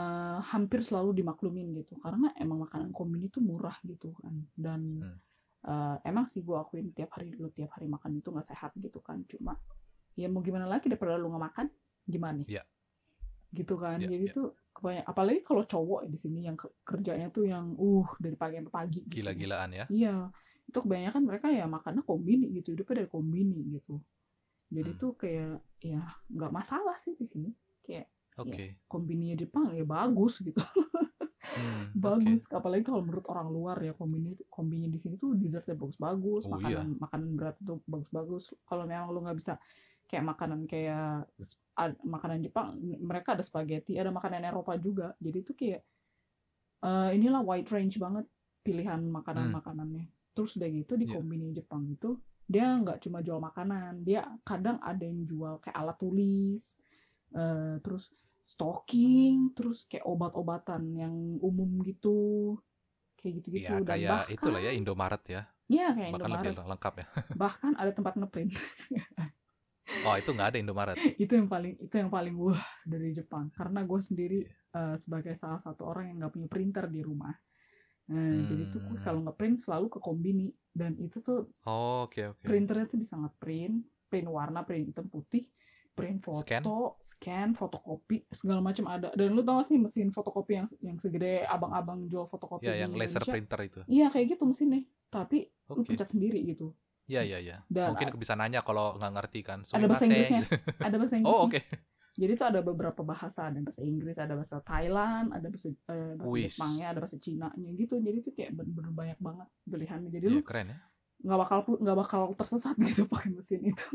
eh, hampir selalu dimaklumin gitu karena emang makanan kombini itu murah gitu kan dan Hmm. eh, emang sih gue akuin tiap hari lu tiap hari makan itu nggak sehat gitu kan cuma ya mau gimana lagi daripada lu nggak makan gimana Iya. gitu kan Iya, jadi iya. tuh kebanyak apalagi kalau cowok di sini yang ke- kerjanya tuh yang uh dari pagi sampai pagi gitu. Gila-gilaan ya. Iya, itu kebanyakan mereka ya makannya kombini gitu, hidupnya dari kombini gitu. Jadi Hmm. tuh kayak ya nggak masalah sih di sini. Kayak Oke. kombininya Jepang ya bagus gitu, Hmm, bagus. Apalagi kalau menurut orang luar ya kombini kombini di sini tuh dessertnya bagus-bagus, Oh, makanan makanan berat itu bagus-bagus. Kalau memang lu nggak bisa kayak makanan kayak ad- makanan Jepang, mereka ada spaghetti, ada makanan Eropa juga. Jadi tuh kayak eh, inilah wide range banget pilihan makanan-makanannya. Terus udah gitu di Iya. kombini Jepang itu dia nggak cuma jual makanan, dia kadang ada yang jual kayak alat tulis, eh, terus stocking, terus kayak obat-obatan yang umum gitu, kayak gitu-gitu. Iya, Dan kayak bahkan, itulah ya Indomaret ya. Iya kayak Bahkan Indomaret. lebih lengkap ya. Bahkan ada tempat ngeprint. Oh, itu nggak ada Indomaret. itu yang paling itu yang paling wah dari Jepang. Karena gue sendiri Iya. eh, sebagai salah satu orang yang nggak punya printer di rumah. Nah, jadi tuh gue Hmm. kalau ngeprint selalu ke kombini dan itu tuh Oh, oke oke. printernya tuh bisa ngeprint, print warna, print hitam putih, print foto, Scan? scan, fotokopi, segala macam ada. Dan lu tau gak sih mesin fotokopi yang yang segede abang-abang jual fotokopi Ya, yang laser Indonesia? printer itu. Iya kayak gitu mesinnya, tapi lu Oke. pencet sendiri gitu. Ya, ya, ya. Dan Mungkin bisa nanya kalau nggak ngerti kan. ada bahasa Sumimasen, Inggrisnya, ada bahasa Inggrisnya. Oh, oke. Jadi tuh ada beberapa bahasa, ada bahasa Inggris, ada bahasa Thailand, ada bahasa eh, bahasa. Jepangnya, ada bahasa Cina-nya gitu. Jadi tuh kayak bener-bener banyak banget pilihannya. Jadi Iya, lu keren ya. nggak bakal nggak bakal tersesat gitu pakai mesin itu.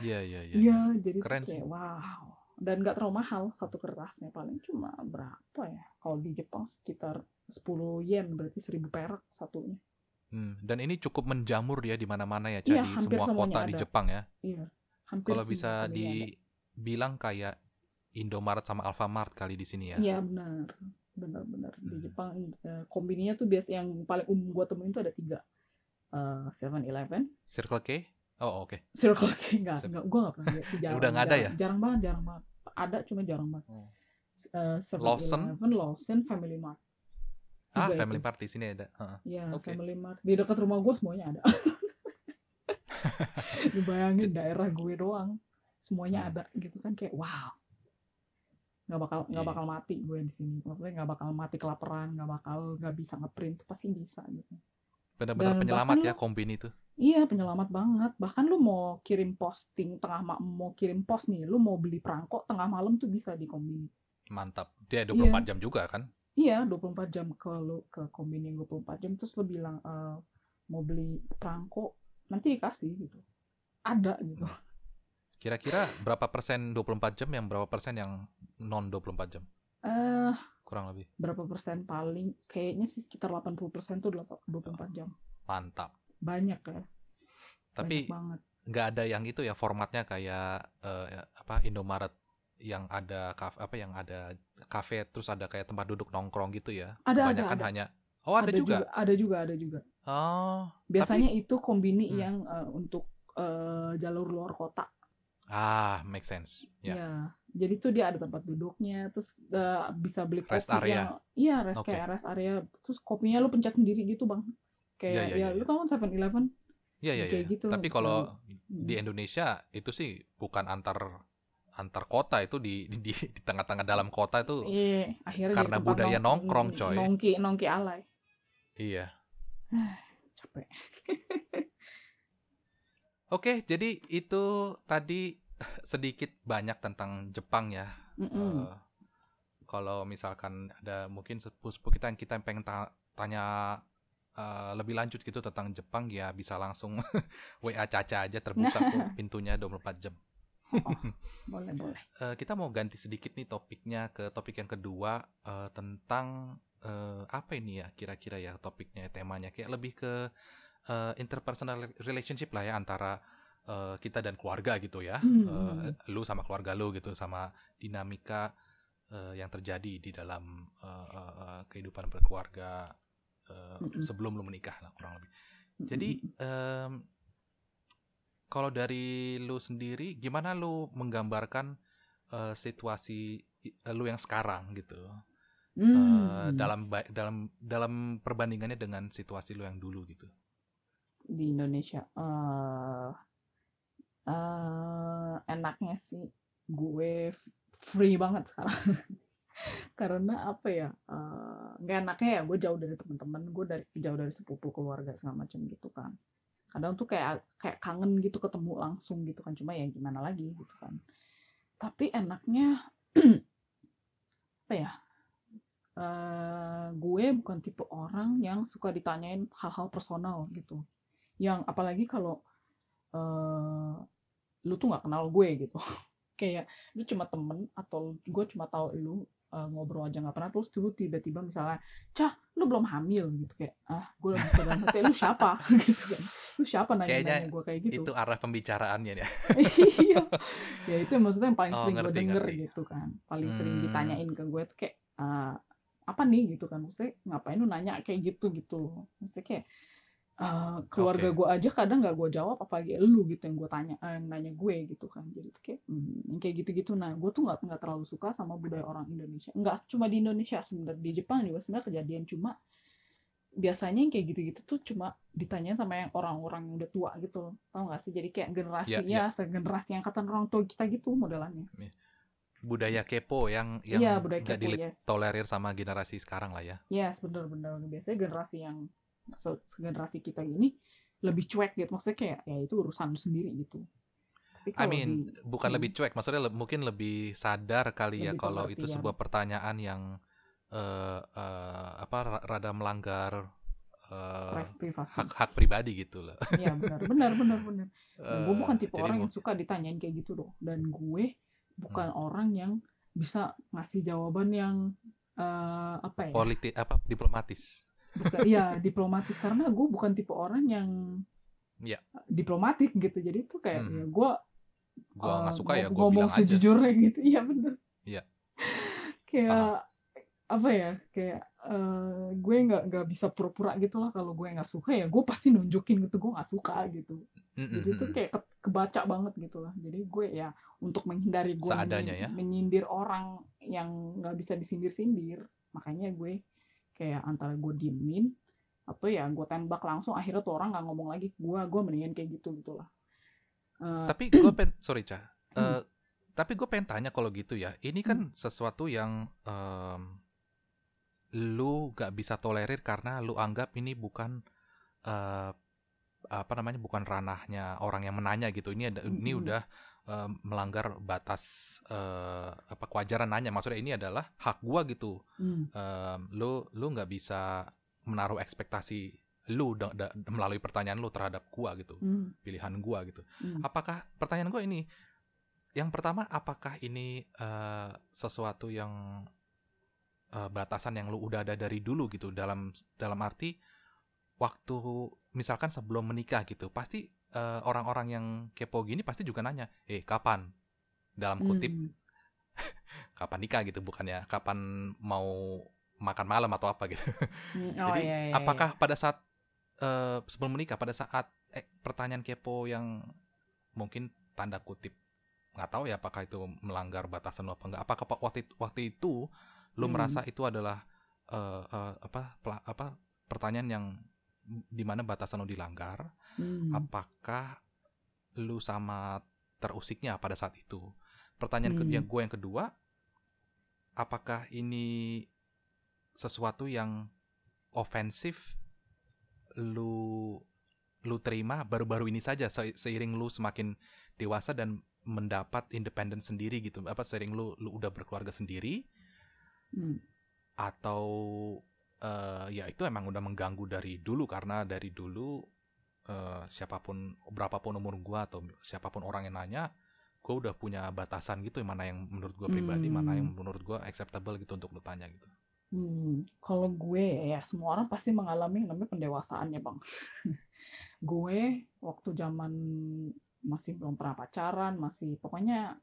Iya, iya, iya. Iya, jadi Keren kayak wow. Dan nggak terlalu mahal satu kertasnya paling cuma berapa ya? Kalau di Jepang sekitar 10 yen berarti 1000 perak satunya. Hmm, dan ini cukup menjamur dia di mana-mana ya, Iya, jadi hampir semua semuanya kota di. Jepang ya. Iya, hampir Kalau semua bisa company ada. Dibilang kayak Indomaret sama Alfamart kali di sini ya. Iya benar, benar-benar di Hmm. Jepang eh, kombininya tuh biasa yang paling umum gua temuin tuh ada tiga, Seven Eleven, Circle K? Oh, oke. Circle K nggak nggak gua nggak pernah lihat, jarang, Udah nggak ada jarang, ya? jarang banget, jarang banget, ada cuma jarang banget. Oh. Seven Lawson? Eleven, Lawson, Family Mart. Ah, Family itu. Mart di sini ada. Iya, Oke. Family Mart. Di dekat rumah gue semuanya ada. Dibayangin daerah gue doang, semuanya Hmm. ada gitu kan kayak wow. Nggak bakal nggak Iya. bakal mati gue di sini. Maksudnya nggak bakal mati kelaparan, nggak bakal nggak bisa ngeprint, pasti bisa gitu. Benar-benar penyelamat ya kombini itu. Iya penyelamat banget. Bahkan lu mau kirim posting tengah ma- mau kirim pos nih, lu mau beli perangko tengah malam tuh bisa di kombini. Mantap. Dia Iya. 24 jam juga kan? Iya, 24 jam ke lu ke kombini yang 24 jam terus lu bilang eh, mau beli perangko nanti dikasih gitu. Ada gitu. Kira-kira berapa persen 24 jam yang berapa persen yang non 24 jam? Eh Kurang lebih. berapa persen paling kayaknya sih sekitar 80% tuh 24 jam. Mantap. Banyak ya. Tapi nggak ada yang itu ya formatnya kayak eh, apa Indomaret yang ada kafe apa yang ada kafe terus ada kayak tempat duduk nongkrong gitu ya. Ada, ada, Kebanyakan ada. hanya Oh, ada, juga. Ada juga, ada juga. Oh. Biasanya itu kombini Hmm. yang eh, untuk eh, jalur luar kota. Ah, make sense. Ya. Ya. Jadi tuh dia ada tempat duduknya, terus eh, bisa beli kopi Rest area. yang iya rest Oke. kayak rest area, terus kopinya lu pencet sendiri gitu bang. Kayak Iya, iya, ya iya, lu iya. tau kan Seven Eleven? Iya, iya, Kayak iya. gitu, Tapi kalau Hmm. di Indonesia itu sih bukan antar antar kota itu di di, di- tengah-tengah dalam kota itu. Iya, akhirnya Karena budaya nong- nongkrong, coy. Nongki nongki alay. Iya. Capek. Oke, jadi itu tadi sedikit banyak tentang Jepang ya. Mm-mm. Eh, kalau misalkan ada mungkin sepupu-sepupu kita yang kita yang pengen ta- tanya eh, lebih lanjut gitu tentang Jepang ya bisa langsung WA Caca aja terbuka kok pintunya 24 jam. Oh, boleh boleh. Eh, kita mau ganti sedikit nih topiknya ke topik yang kedua eh, tentang eh, apa ini ya kira-kira ya topiknya temanya kayak lebih ke eh, interpersonal relationship lah ya antara eh, kita dan keluarga gitu ya Hmm. Eh, lu sama keluarga lu gitu sama dinamika eh, yang terjadi di dalam eh, eh, kehidupan berkeluarga eh, Mm-mm. sebelum lu menikah lah kurang lebih jadi em, kalau dari lu sendiri gimana lu menggambarkan eh, situasi i- lu yang sekarang gitu Hmm. dalam ba- dalam dalam perbandingannya dengan situasi lu yang dulu gitu di Indonesia. Eh eh, enaknya sih gue free banget sekarang. Karena apa ya eh, nggak enaknya ya gue jauh dari teman-teman gue dari jauh dari sepupu keluarga segala macam gitu kan. Kadang tuh kayak kayak kangen gitu ketemu langsung gitu kan. Cuma ya gimana lagi gitu kan. Tapi enaknya apa ya eh, gue bukan tipe orang yang suka ditanyain hal-hal personal gitu yang apalagi kalau eh lu tuh nggak kenal gue gitu. Kayak lu cuma temen atau gue cuma tahu lu eh, ngobrol aja nggak pernah terus lu tiba-tiba misalnya cah lu belum hamil gitu kayak ah gue bisa dalam hati lu siapa? Gitu kan. Lu siapa nanya Kayaknya nanya gue kayak gitu. itu arah pembicaraannya ya iya. Ya itu maksudnya yang paling Oh, sering gue denger ngerti. gitu kan. Paling sering Hmm. ditanyain ke gue tuh kayak "Ah, apa nih? Gitu kan. Maksudnya ngapain lu nanya? Kayak gitu gitu maksudnya kayak ah, keluarga Oke. gue aja kadang nggak gue jawab apalagi lu gitu yang gue tanya eh, yang nanya gue gitu kan. Jadi kayak hmm, kayak gitu-gitu. Nah gue tuh nggak nggak terlalu suka sama budaya orang Indonesia. Nggak cuma di Indonesia sebenarnya di Jepang juga sebenarnya kejadian. Cuma biasanya yang kayak gitu-gitu tuh cuma ditanyain sama yang orang-orang yang udah tua gitu tau gak sih? Jadi kayak generasi Iya, ya. segenerasi angkatan orang tua kita gitu modelannya. Budaya kepo yang yang Iya, budaya kepo, yes. ditolerir sama generasi sekarang lah ya. Yes bener-bener. Biasanya generasi yang generasi kita gini lebih cuek gitu. Maksudnya kayak ya itu urusan sendiri gitu. Tapi I mean di- bukan hmm. lebih cuek maksudnya le- mungkin lebih sadar kali ya Lebih kalau itu pengertian. sebuah pertanyaan yang eh, eh, apa ra- rada melanggar privasi. hak hak pribadi gitu loh. Iya benar benar benar benar. Gue Eh, bukan tipe orang yang suka ditanyain kayak gitu loh. Dan gue bukan orang yang bisa ngasih jawaban yang eh, apa ya? Politik apa diplomatis bukan iya diplomatis karena gue bukan tipe orang yang Iya. diplomatik gitu jadi itu kayak Hmm. ya gue Gua nggak eh, suka ya, ngomong bilang aja. sejujurnya gitu iya bener Iya. kayak apa ya kayak eh, gue nggak nggak bisa pura-pura gitu lah kalau gue nggak suka ya gue pasti nunjukin gitu gue nggak suka gitu Mm-mm, jadi itu kayak ke- kebaca banget gitu lah jadi gue ya untuk menghindari gue Seadanya ya. menyindir orang yang nggak bisa disindir-sindir makanya gue kayak antara gue diemin atau ya gue tembak langsung akhirnya tuh orang nggak ngomong lagi gue gue mendingan kayak gitu gitulah Eh, Tapi gue pen sorry Ca. Eh, Hmm. tapi gue pengen tanya kalau gitu ya. Ini kan sesuatu yang em, lu gak bisa tolerir karena lu anggap ini bukan eh, apa namanya bukan ranahnya orang yang menanya gitu. Ini ada ini Mm-mm. udah em, melanggar batas eh, apa kewajaran nanya. Maksudnya ini adalah hak gua gitu. hmm, Em, lu lu nggak bisa menaruh ekspektasi lu da- da- melalui pertanyaan lu terhadap gua gitu hmm, pilihan gua gitu hmm. apakah pertanyaan gue ini yang pertama apakah ini eh, sesuatu yang eh, batasan yang lu udah ada dari dulu gitu dalam dalam arti waktu misalkan sebelum menikah gitu pasti eh, orang-orang yang kepo gini pasti juga nanya eh kapan dalam kutip Hmm, kapan nikah gitu bukannya kapan mau makan malam atau apa gitu hmm. Oh, jadi iya, iya, iya. apakah pada saat eh, sebelum menikah pada saat eh, pertanyaan kepo yang mungkin tanda kutip nggak tahu ya apakah itu melanggar batasan apa enggak apakah pa- waktu itu, waktu itu lo Hmm. merasa itu adalah eh, eh, apa apa pertanyaan yang di mana batasan lo dilanggar Hmm, apakah lu sama terusiknya pada saat itu pertanyaan Hmm. yang gue yang kedua apakah ini sesuatu yang ofensif lu lu terima baru-baru ini saja se- seiring lu semakin dewasa dan mendapat independen sendiri gitu apa seiring lu lu udah berkeluarga sendiri hmm. atau eh, ya itu emang udah mengganggu dari dulu karena dari dulu eh, siapa pun berapapun umur gua atau siapa pun orang yang nanya gua udah punya batasan gitu mana yang menurut gua pribadi mana yang menurut gua acceptable gitu untuk tanya gitu. Hmm, kalau gue ya semua orang pasti mengalami yang namanya pendewasaan ya bang. gue waktu zaman masih belum pernah pacaran, masih pokoknya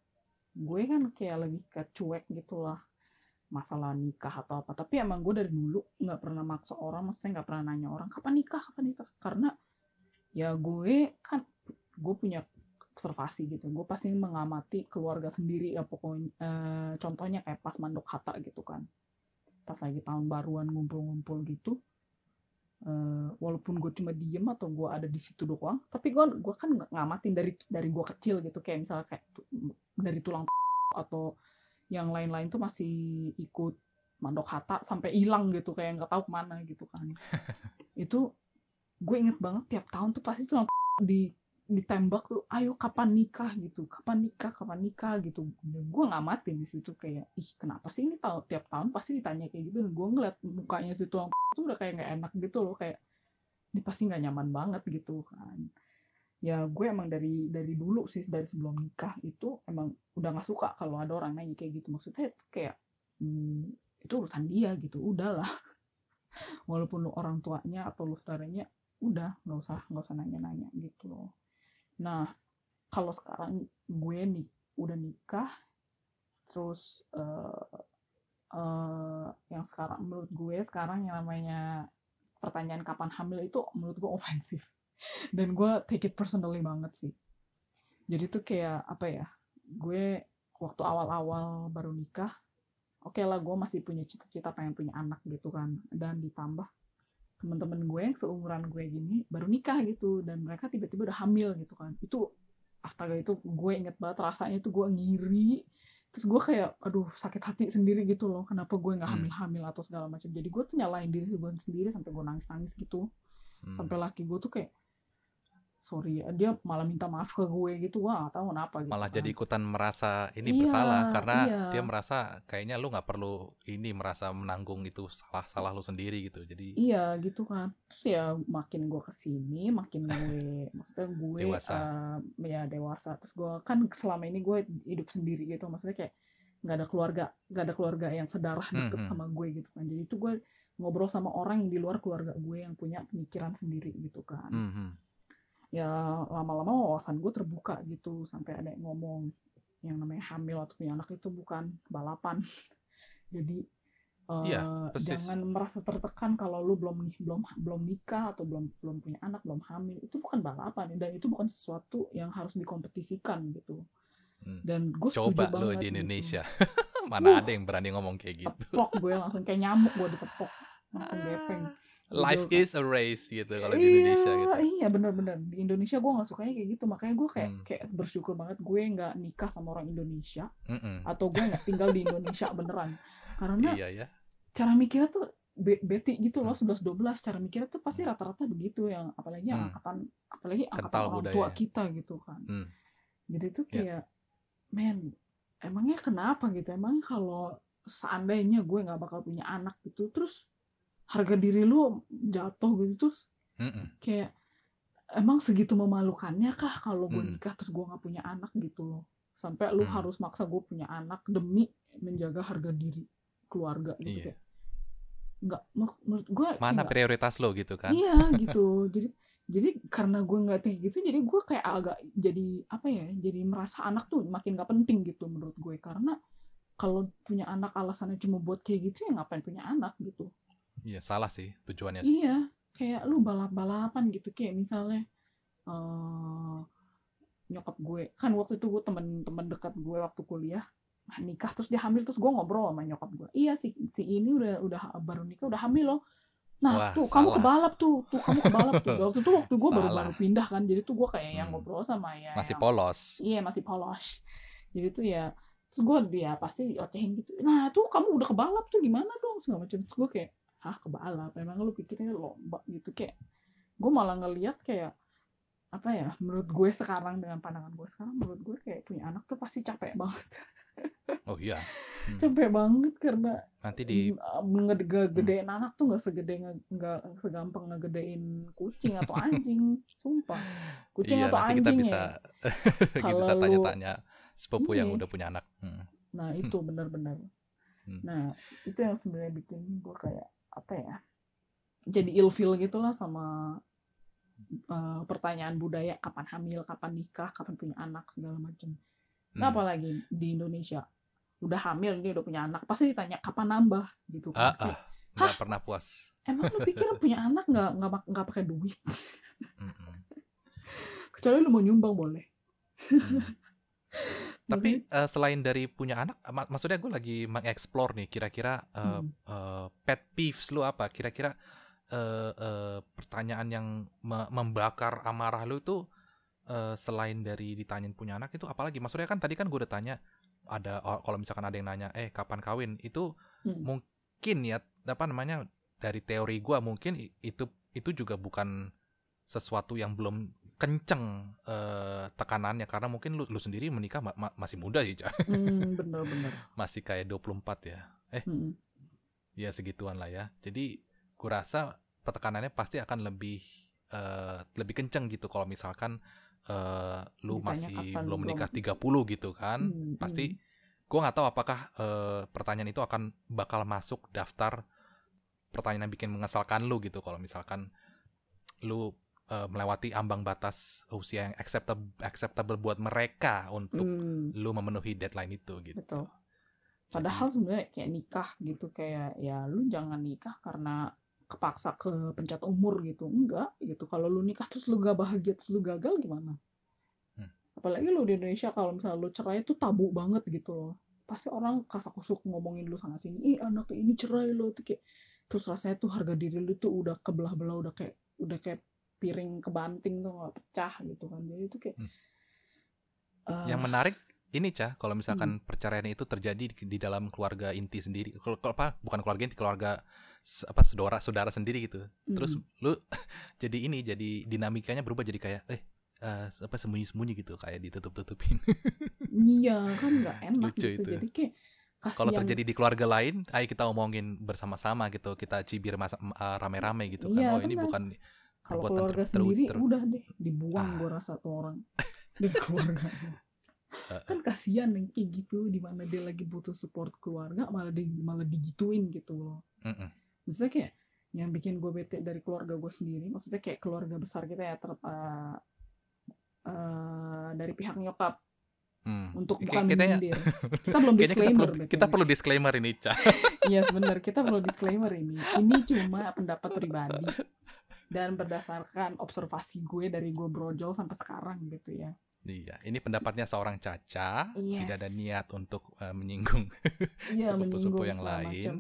gue kan kayak lebih ke cuek gitulah masalah nikah atau apa. Tapi emang gue dari dulu nggak pernah maksa orang, maksudnya nggak pernah nanya orang kapan nikah, kapan nikah. Karena ya gue kan gue punya observasi gitu. Gue pasti mengamati keluarga sendiri ya pokoknya. eh, contohnya kayak pas mandok hata gitu kan pas lagi tahun baruan ngumpul-ngumpul gitu eh, walaupun gue cuma diem atau gue ada di situ doang tapi gue gua kan ngamatin dari dari gue kecil gitu kayak misalnya kayak dari tulang atau yang lain-lain tuh masih ikut mandok hata sampai hilang gitu kayak nggak tahu ke mana gitu kan. Itu gue inget banget tiap tahun tuh pasti tulang di ditembak tuh ayo kapan nikah? gitu. Kapan nikah? Kapan nikah? gitu. Gue ngamatin di situ kayak ih kenapa sih ini tahu tiap tahun pasti ditanya kayak gitu. Dan gue ngeliat mukanya si tuang tuh udah kayak nggak enak gitu loh kayak ini pasti nggak nyaman banget gitu kan ya gue emang dari dari dulu sih dari sebelum nikah itu emang udah nggak suka kalau ada orang nanya kayak gitu. Maksudnya kayak hmm, itu urusan dia gitu. Udahlah walaupun lu orang tuanya atau lu saudaranya udah nggak usah nggak usah nanya-nanya gitu loh. Nah kalau sekarang gue nih udah nikah terus eh eh, yang sekarang menurut gue sekarang yang namanya pertanyaan kapan hamil itu menurut gue ofensif dan gue take it personally banget sih. Jadi tuh kayak apa ya gue waktu awal-awal baru nikah oke lah gue masih punya cita-cita pengen punya anak gitu kan. Dan ditambah teman-teman gue yang seumuran gue gini baru nikah gitu. Dan mereka tiba-tiba udah hamil gitu kan. Itu astaga itu gue inget banget rasanya itu gue ngiri. Terus gue kayak aduh sakit hati sendiri gitu loh kenapa gue nggak Hmm. hamil-hamil atau segala macam. Jadi gue tuh nyalain diri gue sendiri sampai gue nangis-nangis gitu. Hmm. sampai laki gue tuh kayak sorry dia malah minta maaf ke gue gitu wah gak tahu kenapa gitu malah kan. jadi ikutan merasa ini Iya, bersalah karena iya. dia merasa kayaknya lu nggak perlu ini merasa menanggung itu salah salah lu sendiri gitu jadi Iya gitu kan. Terus ya makin gue ke sini, makin gue, maksudnya gue Dewasa. eh, ya dewasa. Terus gue kan selama ini gue hidup sendiri gitu, maksudnya kayak nggak ada keluarga, nggak ada keluarga yang sedarah deket Hmm, hmm. sama gue gitu kan. Jadi itu gue ngobrol sama orang yang di luar keluarga gue yang punya pemikiran sendiri gitu kan Mhm. Ya lama-lama wawasan gue terbuka gitu sampai ada yang ngomong yang namanya hamil atau punya anak itu bukan balapan jadi persis. jangan merasa tertekan kalau lu belum belum belum nikah atau belum belum punya anak belum hamil itu bukan balapan dan itu bukan sesuatu yang harus dikompetisikan gitu Hmm. dan gue setuju Coba lo banget di gitu. Indonesia. Mana Uh. ada yang berani ngomong kayak gitu. tepok gue langsung kayak nyamuk gue ditepok langsung gepeng Life Gitu. is a race gitu kalau di Indonesia iya, gitu. Iya bener-bener di Indonesia gue nggak sukanya kayak gitu makanya gue kayak Hmm. kayak bersyukur banget gue nggak nikah sama orang Indonesia Mm-mm. atau gue nggak tinggal di Indonesia beneran karena Iya ya. cara mikirnya tuh be- beti gitu loh 11 12 cara mikirnya tuh pasti rata-rata begitu yang apalagi Hmm. angkatan apalagi angkatan Kental orang budaya tua kita gitu kan. Hmm. Jadi tuh Ya. kayak men emangnya kenapa gitu emang kalau seandainya gue nggak bakal punya anak gitu terus harga diri lu jatuh gitu terus Mm-mm. kayak emang segitu memalukannya kah kalau gue nikah terus gue nggak punya anak? gitu loh. Sampai lu harus maksa gue punya anak demi menjaga harga diri keluarga gitu Iya. kayak. Nggak menur- menurut gue Mana nggak- prioritas lo gitu kan? iya gitu. Jadi jadi karena gue ngeliat kayak gitu jadi gue kayak agak jadi apa ya jadi merasa anak tuh makin gak penting gitu menurut gue. Karena kalau punya anak alasannya cuma buat kayak gitu ya ngapain punya anak gitu Iya salah sih tujuannya. sih. Iya, kayak lu balap-balapan gitu kayak misalnya eh nyokap gue kan waktu itu gue temen-temen dekat gue waktu kuliah nah, nikah terus dia hamil terus gue ngobrol sama nyokap gue iya si si ini udah udah baru nikah udah hamil loh nah Wah, tuh kamu salah. kebalap tuh tuh kamu kebalap tuh waktu itu waktu gue baru baru pindah kan jadi tuh gue kayak yang Hmm. ngobrol sama ya Masih yang- polos. iya masih polos jadi tuh ya terus gue dia pasti ocehin gitu nah tuh kamu udah kebalap tuh gimana dong segala macam terus gue kayak ah kebalap emang lu pikirnya lomba gitu kayak gue malah ngeliat kayak apa ya menurut gue sekarang dengan pandangan gue sekarang menurut gue kayak punya anak tuh pasti capek banget Oh iya. Hmm. capek banget karena Nanti di ngegedein anak tuh nggak segede nggak segampang ngegedein kucing atau anjing sumpah kucing iya atau nanti kita anjing bisa ya kita Kalau bisa tanya-tanya sepupu yang Iya. udah punya anak. Hmm. Nah itu benar-benar. Hmm. Nah itu yang sebenarnya bikin gue kayak apa ya? Jadi ilfeel gitulah sama eh, pertanyaan budaya kapan hamil, kapan nikah, kapan punya anak segala macam. Nah Hmm. apalagi di Indonesia udah hamil ini udah punya anak pasti ditanya kapan nambah gitu Ah, kan. ah, nggak pernah puas. Emang lu pikir punya anak nggak nggak nggak pakai duit? Kecuali lu mau nyumbang boleh. Hmm. Tapi eh, selain dari punya anak, mak- maksudnya gue lagi mengeksplor nih, kira-kira eh, Hmm. eh, pet peeves lu apa? Kira-kira eh, eh, pertanyaan yang me- membakar amarah lu itu eh, selain dari ditanyain punya anak itu apalagi? Maksudnya kan tadi kan gue udah tanya ada kalau misalkan ada yang nanya, eh kapan kawin? Itu Hmm. mungkin ya apa namanya dari teori gue mungkin itu itu juga bukan sesuatu yang belum kenceng eh, tekanannya. Karena mungkin lu, lu sendiri menikah ma- ma- masih muda ya Ja. Hmm, bener-bener. masih kayak 24 ya. Hmm. ya segituan lah ya. Jadi gue rasa petekanannya pasti akan lebih eh, lebih kenceng gitu. Kalau misalkan eh, lu Ditanya masih belum menikah belum- 30 gitu kan Hmm, pasti gue nggak tahu apakah eh, pertanyaan itu akan bakal masuk daftar pertanyaan yang bikin mengesalkan lu gitu. Kalau misalkan lu eh, melewati ambang batas usia yang acceptable acceptable buat mereka untuk Hmm. lu memenuhi deadline itu gitu. Betul. Jadi- Padahal sebenarnya kayak nikah gitu kayak ya lu jangan nikah karena kepaksa ke pencet umur gitu. Enggak gitu. Kalau lu nikah terus lu gak bahagia terus lu gagal gimana? Hmm. Apalagi lu di Indonesia kalau misalnya lu cerai itu tabu banget gitu loh. Pasti orang kasak kusuk ngomongin lu sana sini. Ih anak ini cerai lo tuh kayak terus rasanya tuh harga diri lu tuh udah kebelah-belah udah kayak udah kayak piring kebanting tuh nggak pecah gitu kan. Jadi itu kayak Hmm. eh, Yang menarik ini cah kalau misalkan perceraian itu terjadi di, di dalam keluarga inti sendiri. Kalau apa bukan keluarga inti, keluarga apa saudara saudara sendiri gitu. Terus hmm. lu jadi ini jadi dinamikanya berubah jadi kayak eh eh, apa sembunyi-sembunyi gitu kayak ditutup-tutupin. Iya kan nggak enak Lucu gitu. itu. Jadi kayak Kalau terjadi di keluarga lain, ayo kita omongin bersama-sama gitu. Kita cibir masa- m- eh, rame-rame gitu kan. Iya, oh, ini bukan kalau keluarga ter- sendiri ter- udah deh dibuang Ah. gue rasa tuh orang dari keluarga. Eh, kan kasihan yang kayak gitu di mana dia lagi butuh support keluarga malah di malah digituin gitu loh. Mm-mm. maksudnya kayak yang bikin gue bete dari keluarga gue sendiri maksudnya kayak keluarga besar kita ya ter uh, uh, dari pihak nyokap Hmm. untuk bukan kayaknya- menyindir kita belum Kayaknya kita disclaimer perlu, kita perlu disclaimer ini, Ca. Iya sebenarnya kita perlu disclaimer ini. Ini cuma pendapat pribadi dan berdasarkan observasi gue dari gue brojol sampai sekarang gitu ya. Iya, ini pendapatnya seorang Caca. Yes. Tidak ada niat untuk eh, menyinggung Iya sepupu-sepupu menyinggung yang lain. macam.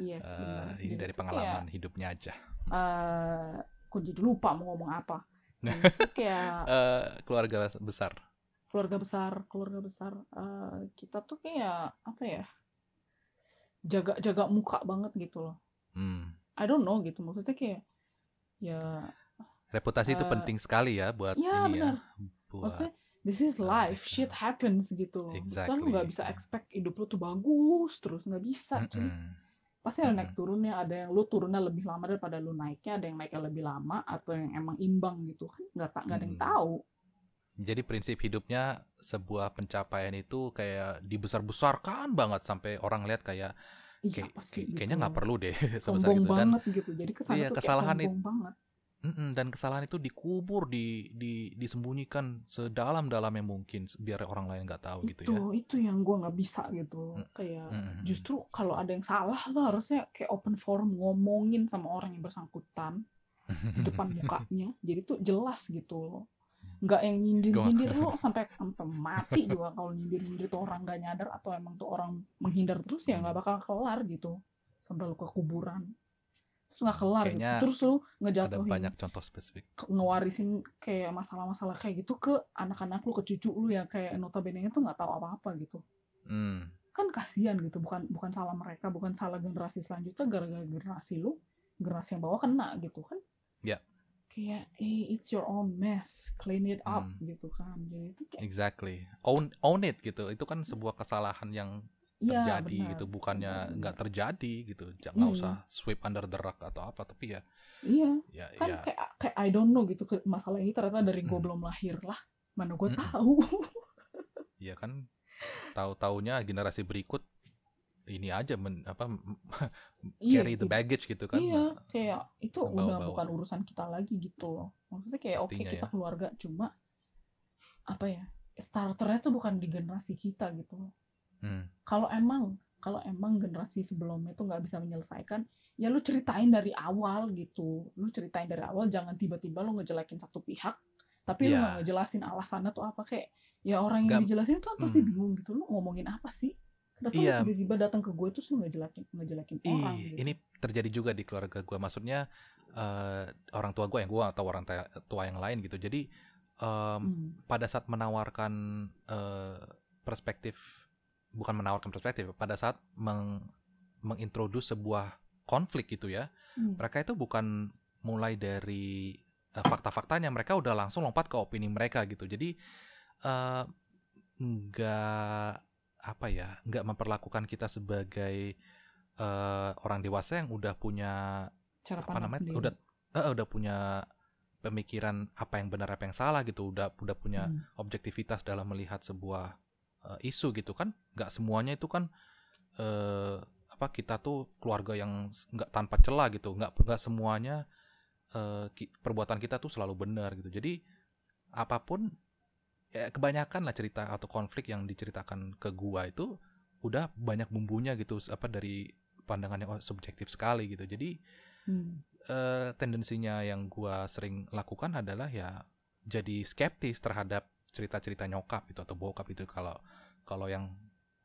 Yes, benar. ini dari pengalaman hidupnya aja. Eh, kok jadi lupa mau ngomong apa. Itu kayak Eh, keluarga besar. keluarga besar, keluarga besar. eh, kita tuh kayak apa ya? Jaga jaga muka banget gitu loh. Hmm. I don't know gitu. Maksudnya kayak ya Reputasi itu Eh, penting sekali ya buat Iya, ini benar. ya. Buat maksudnya this is life, shit happens gitu loh. Maksudnya lu Exactly. nggak bisa expect hidup lu tuh bagus terus nggak bisa. cuy. Mm-mm. Pasti ada Mm-mm. naik turunnya, ada yang lu turunnya lebih lama daripada lu naiknya, ada yang naiknya lebih lama atau yang emang imbang gitu kan nggak tak nggak ada yang tahu. Jadi prinsip hidupnya sebuah pencapaian itu kayak dibesar-besarkan banget sampai orang lihat kayak Iya kayak- apa sih? kayak- gitu kayaknya nggak loh. perlu deh sebesar sombong itu dan banget gitu. Jadi ke sana Iya, tuh kesalahan kayak sombong banget. Mm-mm, dan kesalahan itu dikubur di, di disembunyikan sedalam-dalamnya mungkin biar orang lain nggak tahu gitu itu ya. itu yang gua nggak bisa gitu. Mm. Kayak Mm-mm. justru kalau ada yang salah lo harusnya kayak open forum ngomongin sama orang yang bersangkutan di depan mukanya jadi tuh jelas gitu loh nggak yang nyindir nyindir lo sampai sampai mati juga kalau nyindir nyindir tuh orang nggak nyadar atau emang tuh orang menghindar terus ya nggak bakal kelar gitu. Sampai lo ke kuburan. Terus nggak kelar gitu. Kayaknya terus lo Ada ngejatuhin. banyak contoh spesifik. ngewarisin kayak masalah-masalah kayak gitu ke anak-anak lu ke cucu lu yang kayak notabene tuh nggak tahu apa-apa gitu. Hmm. kan kasihan gitu. Bukan bukan salah mereka bukan salah generasi selanjutnya. Gara-gara generasi lu generasi yang bawah kena gitu kan. Ya. Kayak eh it's your own mess clean it up Hmm. gitu kan jadi itu kayak Exactly. Own own it gitu. Itu kan sebuah kesalahan yang iya terjadi benar gitu, bukannya nggak terjadi gitu. Jangan Hmm. usah sweep under the rug atau apa, tapi ya iya ya kan ya kayak kayak I don't know gitu masalah ini ternyata dari gue Hmm. belum lahir lah mana gue Mm-mm. tahu ya kan tahu-taunya generasi berikut ini aja men, apa iya carry the gitu. baggage gitu kan. iya kayak itu udah Bawa-bawa. bukan urusan kita lagi gitu loh maksudnya kayak oke Pastinya kita ya. keluarga cuma apa ya starternya tuh bukan di generasi kita gitu loh Hmm. kalau emang kalau emang generasi sebelumnya tuh nggak bisa menyelesaikan ya lu ceritain dari awal gitu lu ceritain dari awal jangan tiba-tiba lu ngejelekin satu pihak tapi lu Iya. nggak ngejelasin alasannya tuh apa kayak ya orang yang Nggak- dijelasin tuh pasti Hmm. bingung gitu lu ngomongin apa sih kenapa Iya. tiba-tiba datang ke gue terus lu ngejelekin ngejelekin orang Ih, gitu. ini terjadi juga di keluarga gue. Maksudnya eh, orang tua gue yang gue atau orang tua yang lain gitu. Jadi em, Hmm. pada saat menawarkan eh, perspektif, bukan menawarkan perspektif, pada saat meng, mengintroduce sebuah konflik gitu ya, Hmm. mereka itu bukan mulai dari eh, fakta-faktanya, mereka udah langsung lompat ke opini mereka gitu. Jadi nggak apa ya, nggak memperlakukan kita sebagai eh, orang dewasa yang udah punya cara apa namanya sendiri. udah eh, udah punya pemikiran apa yang benar apa yang salah gitu udah udah punya Hmm. objektivitas dalam melihat sebuah eh, isu gitu kan. Nggak semuanya itu kan eh, apa kita tuh keluarga yang nggak tanpa celah gitu. Nggak nggak semuanya eh, ki- perbuatan kita tuh selalu benar gitu. Jadi apa pun ya kebanyakan lah cerita atau konflik yang diceritakan ke gua itu udah banyak bumbunya gitu apa dari pandangan yang subjektif sekali gitu jadi Hmm. eh, tendensinya yang gua sering lakukan adalah ya jadi skeptis terhadap cerita-cerita nyokap itu atau bokap itu kalau kalau yang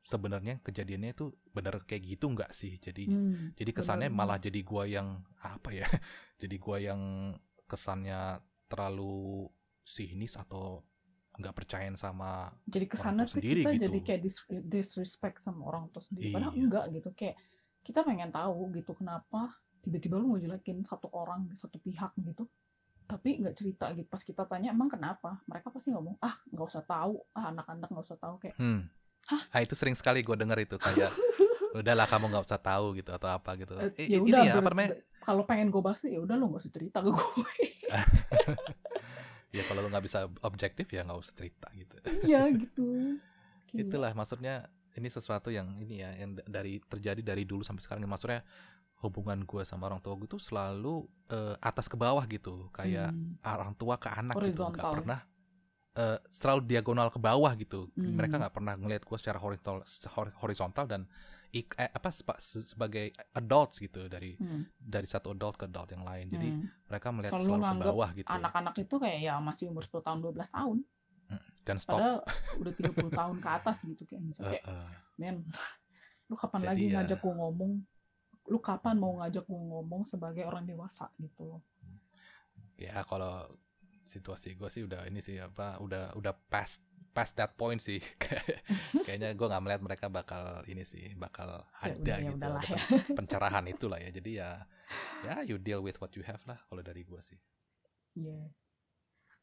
sebenarnya kejadiannya itu benar kayak gitu nggak sih jadi Hmm. jadi kesannya benar. malah jadi gua yang apa ya jadi gua yang kesannya terlalu sinis atau nggak percayain sama jadi ke sana tuh sendiri kita gitu. jadi kayak dis- disrespect sama orang tua sendiri. Padahal Iya. enggak gitu kayak kita pengen tahu gitu kenapa tiba-tiba lu ngejelekin satu orang satu pihak gitu. Tapi nggak cerita gitu. Pas kita tanya emang kenapa? Mereka pasti ngomong ah nggak usah tahu. Ah anak-anak nggak usah tahu kayak hmm. Ah itu sering sekali gua dengar itu kayak udahlah kamu nggak usah tahu gitu atau apa gitu. Eh, ya ini udah ya apa namanya? kalau pengen gue bahas ya udah lu nggak usah cerita ke gue ya kalau lu nggak bisa objektif ya nggak usah cerita gitu iya gitu Gila. itulah maksudnya ini sesuatu yang ini ya yang dari terjadi dari dulu sampai sekarang maksudnya hubungan gue sama orang tua gue tuh selalu uh, atas ke bawah gitu kayak Hmm. orang tua ke anak gitu nggak pernah uh, selalu diagonal ke bawah gitu Hmm. mereka nggak pernah ngelihat gue secara horizontal hor- horizontal dan ik- eh, apa sebagai adults gitu dari Hmm. dari satu adult ke adult yang lain. Jadi Hmm. mereka melihat Selalu selalu, ke bawah gitu. anak-anak itu kayak ya masih umur 10 tahun 12 tahun. Dan stop. Padahal udah 30 tahun ke atas gitu kayak misalnya Uh, uh, men lu kapan Jadi lagi ya- ngajak gue ngomong? Lu kapan mau ngajak gue ngomong sebagai orang dewasa? Gitu. Ya kalau situasi gue sih udah ini sih apa udah udah past past that point sih kayaknya gue nggak melihat mereka bakal ini sih bakal Ya ada ya gitu ya. pen- pencerahan itulah ya jadi ya ya you deal with what you have lah kalau dari gue sih Iya.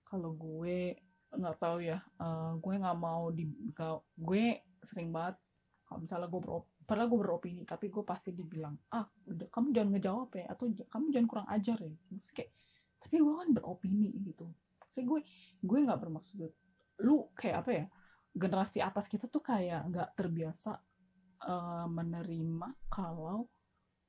Kalau gue nggak tahu ya, eh, gue nggak mau di gue sering banget kalau misalnya gue berop, padahal gue beropini, tapi gue pasti dibilang ah kamu jangan ngejawab ya, atau kamu jangan kurang ajar ya. Kayak, tapi gue kan beropini gitu. Pasti gue gue nggak bermaksud lu kayak apa ya generasi atas kita tuh kayak nggak terbiasa eh, menerima kalau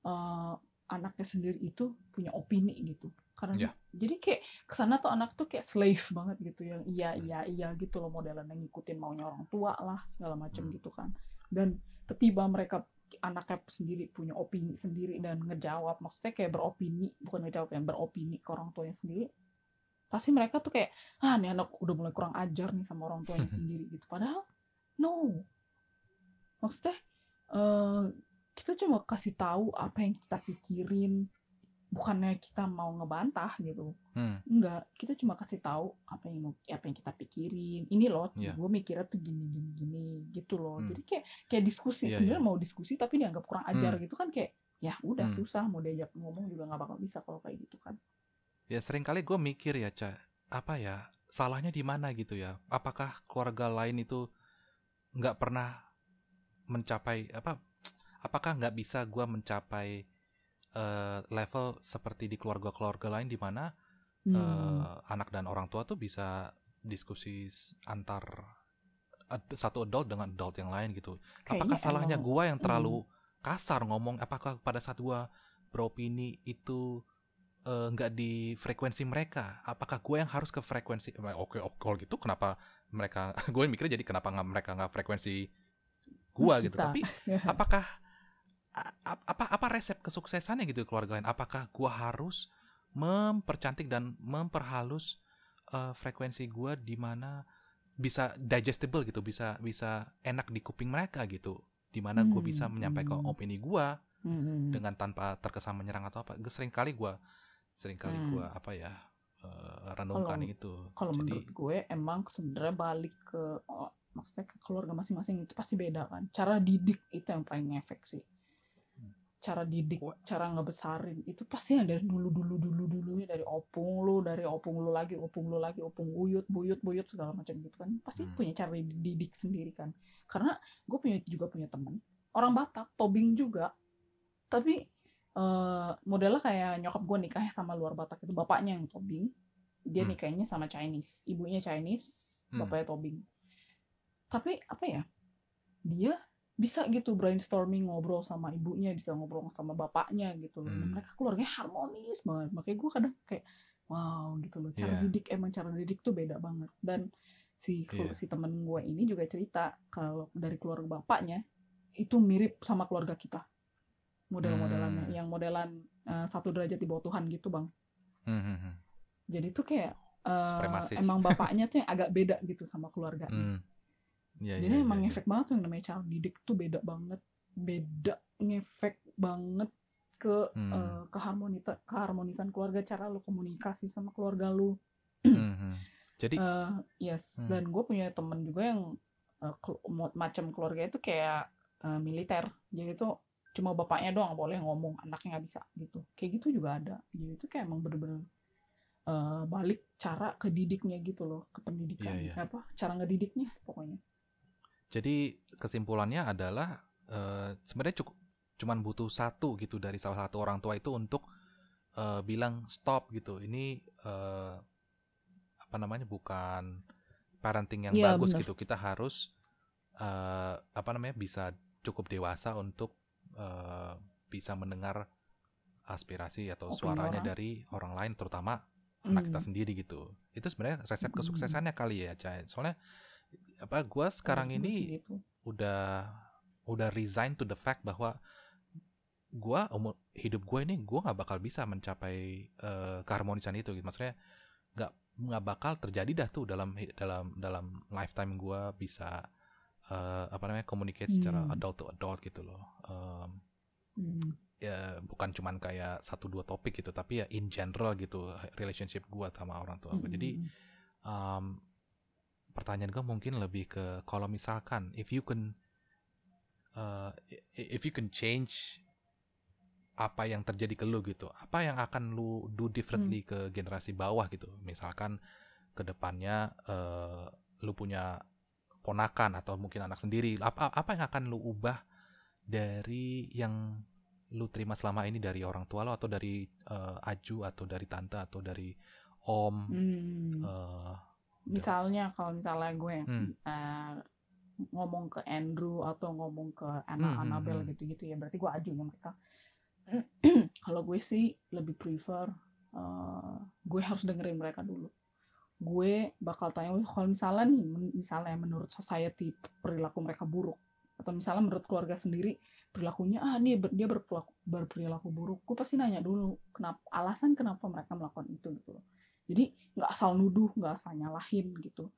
eh, anaknya sendiri itu punya opini gitu karena Ya. jadi kayak ke sana tuh anak tuh kayak slave banget gitu yang iya iya iya gitu loh modelan yang ngikutin maunya orang tua lah segala macam Hmm. gitu kan dan ketiba mereka anaknya sendiri punya opini sendiri dan ngejawab maksudnya kayak beropini bukan ngejawab yang beropini ke orang tuanya sendiri pasti mereka tuh kayak ah nih anak udah mulai kurang ajar nih sama orang tuanya sendiri gitu padahal no maksudnya eh, kita cuma kasih tahu apa yang kita pikirin bukannya kita mau ngebantah gitu hmm, enggak kita cuma kasih tahu apa yang mau apa yang kita pikirin ini loh Iya. gue mikirnya tuh gini gini gini gitu loh Hmm. jadi kayak kayak diskusi Iya, sebenarnya iya. mau diskusi tapi dianggap kurang ajar gitu kan kayak ya udah Hmm. susah mau diajak ngomong juga nggak bakal bisa kalau kayak gitu kan ya sering kali gue mikir ya ca apa ya salahnya di mana gitu ya apakah keluarga lain itu nggak pernah mencapai apa apakah nggak bisa gue mencapai eh, level seperti di keluarga-keluarga lain di mana Hmm. eh, anak dan orang tua tuh bisa diskusi antar satu adult dengan adult yang lain gitu. apakah Kayaknya salahnya emang- gua yang terlalu kasar ngomong? Apakah pada saat gua beropini itu eh, nggak di frekuensi mereka? Apakah gue yang harus ke frekuensi? eh, Oke, oke kalau gitu kenapa mereka? gue mikirnya jadi kenapa nggak mereka nggak frekuensi gua gitu? Tapi apakah apa apa resep kesuksesannya gitu keluarga lain? Apakah gua harus mempercantik dan memperhalus eh, frekuensi gua di mana bisa digestible gitu, bisa bisa enak di kuping mereka gitu, di mana gue Hmm, bisa menyampaikan hmm. opini gua Hmm. dengan tanpa terkesan menyerang atau apa. Gue sering kali gua sering kali Hmm. gua apa ya eh, renungkan Kalau- itu. kalau menurut gue emang sebenarnya balik ke oh, maksudnya ke keluarga masing-masing itu pasti beda kan. Cara didik itu yang paling ngefek sih. Cara didik cara ngebesarin itu pasti yang dari dulu dulu dulu dulunya. Dari opung lu dari opung lu lagi opung lu lagi opung buyut buyut buyut segala macam gitu kan. Pasti Hmm. punya cara didik sendiri kan. Karena gue punya juga punya teman orang Batak tobing juga. Tapi eh, modelnya kayak nyokap gue nikahnya sama luar Batak itu bapaknya yang tobing dia Hmm. nikahnya sama Chinese ibunya Chinese Hmm. bapaknya tobing tapi apa ya dia bisa gitu brainstorming ngobrol sama ibunya bisa ngobrol sama bapaknya gitu loh Hmm. mereka keluarganya harmonis banget makanya gue kadang kayak wow gitu loh cara Iya. didik emang cara didik tuh beda banget dan si Iya. si temen gue ini juga cerita kalau dari keluarga bapaknya itu mirip sama keluarga kita model-modelannya Hmm. yang modelan eh, satu derajat di bawah Tuhan gitu bang Hmm, hmm, hmm. jadi tuh kayak Supremasis. emang bapaknya tuh yang agak beda gitu sama keluarga Hmm. Iya, jadi iya, emang iya, iya. ngefek banget tuh yang namanya cara didik tuh beda banget beda ngefek banget ke Hmm. eh, keharmonita keharmonisan keluarga cara lu komunikasi sama keluarga lu Hmm, hmm. Jadi Eh, yes Hmm. dan gue punya temen juga yang mo- macam keluarga itu kayak eh, militer jadi tuh cuma bapaknya doang boleh ngomong anaknya nggak bisa gitu kayak gitu juga ada jadi itu kayak emang bener-bener eh, balik cara ke didiknya gitu loh ke pendidikan Iya, iya. apa cara ngedidiknya pokoknya Jadi kesimpulannya adalah eh, sebenarnya cukup cuman butuh satu gitu dari salah satu orang tua itu untuk eh, bilang stop gitu. Ini eh, apa namanya bukan parenting yang Iya, bagus benar. gitu. Kita harus eh, apa namanya bisa cukup dewasa untuk eh, bisa mendengar aspirasi atau suaranya orang. dari orang lain terutama anak kita Hmm. sendiri gitu itu sebenarnya resep Hmm. kesuksesannya kali ya Cai soalnya apa gua sekarang Menurut gue sih ini gitu. udah udah resign to the fact bahwa gua umur hidup gue ini gua nggak bakal bisa mencapai eh, keharmonisan itu gitu maksudnya nggak nggak bakal terjadi dah tuh dalam dalam dalam lifetime gua bisa eh, apa namanya communicate secara Hmm. adult to adult gitu loh. Em, Hmm. ya bukan cuman kayak satu dua topik gitu tapi ya in general gitu relationship gua sama orang tua gua. Jadi um, pertanyaan gue mungkin lebih ke kalau misalkan if you can uh, if you can change apa yang terjadi ke lu gitu apa yang akan lu do differently ke generasi bawah gitu? Misalkan ke depannya uh, lu punya ponakan atau mungkin anak sendiri apa apa yang akan lu ubah dari yang lu terima selama ini dari orang tua lo atau dari uh, aju atau dari tante atau dari om Hmm. uh, misalnya kalau misalnya gue Hmm. eh, ngomong ke Andrew atau ngomong ke Anna Hmm, hmm, Annabelle hmm. gitu-gitu ya berarti gue ajunya mereka kalau gue sih lebih prefer eh, gue harus dengerin mereka dulu gue bakal tanya "Oh, kalau misalnya nih misalnya menurut society perilaku mereka buruk atau misalnya menurut keluarga sendiri perilakunya ah nih ber- dia berperilaku, berperilaku buruk gue pasti nanya dulu kenapa alasan kenapa mereka melakukan itu gitu loh jadi nggak asal nuduh nggak asal nyalahin gitu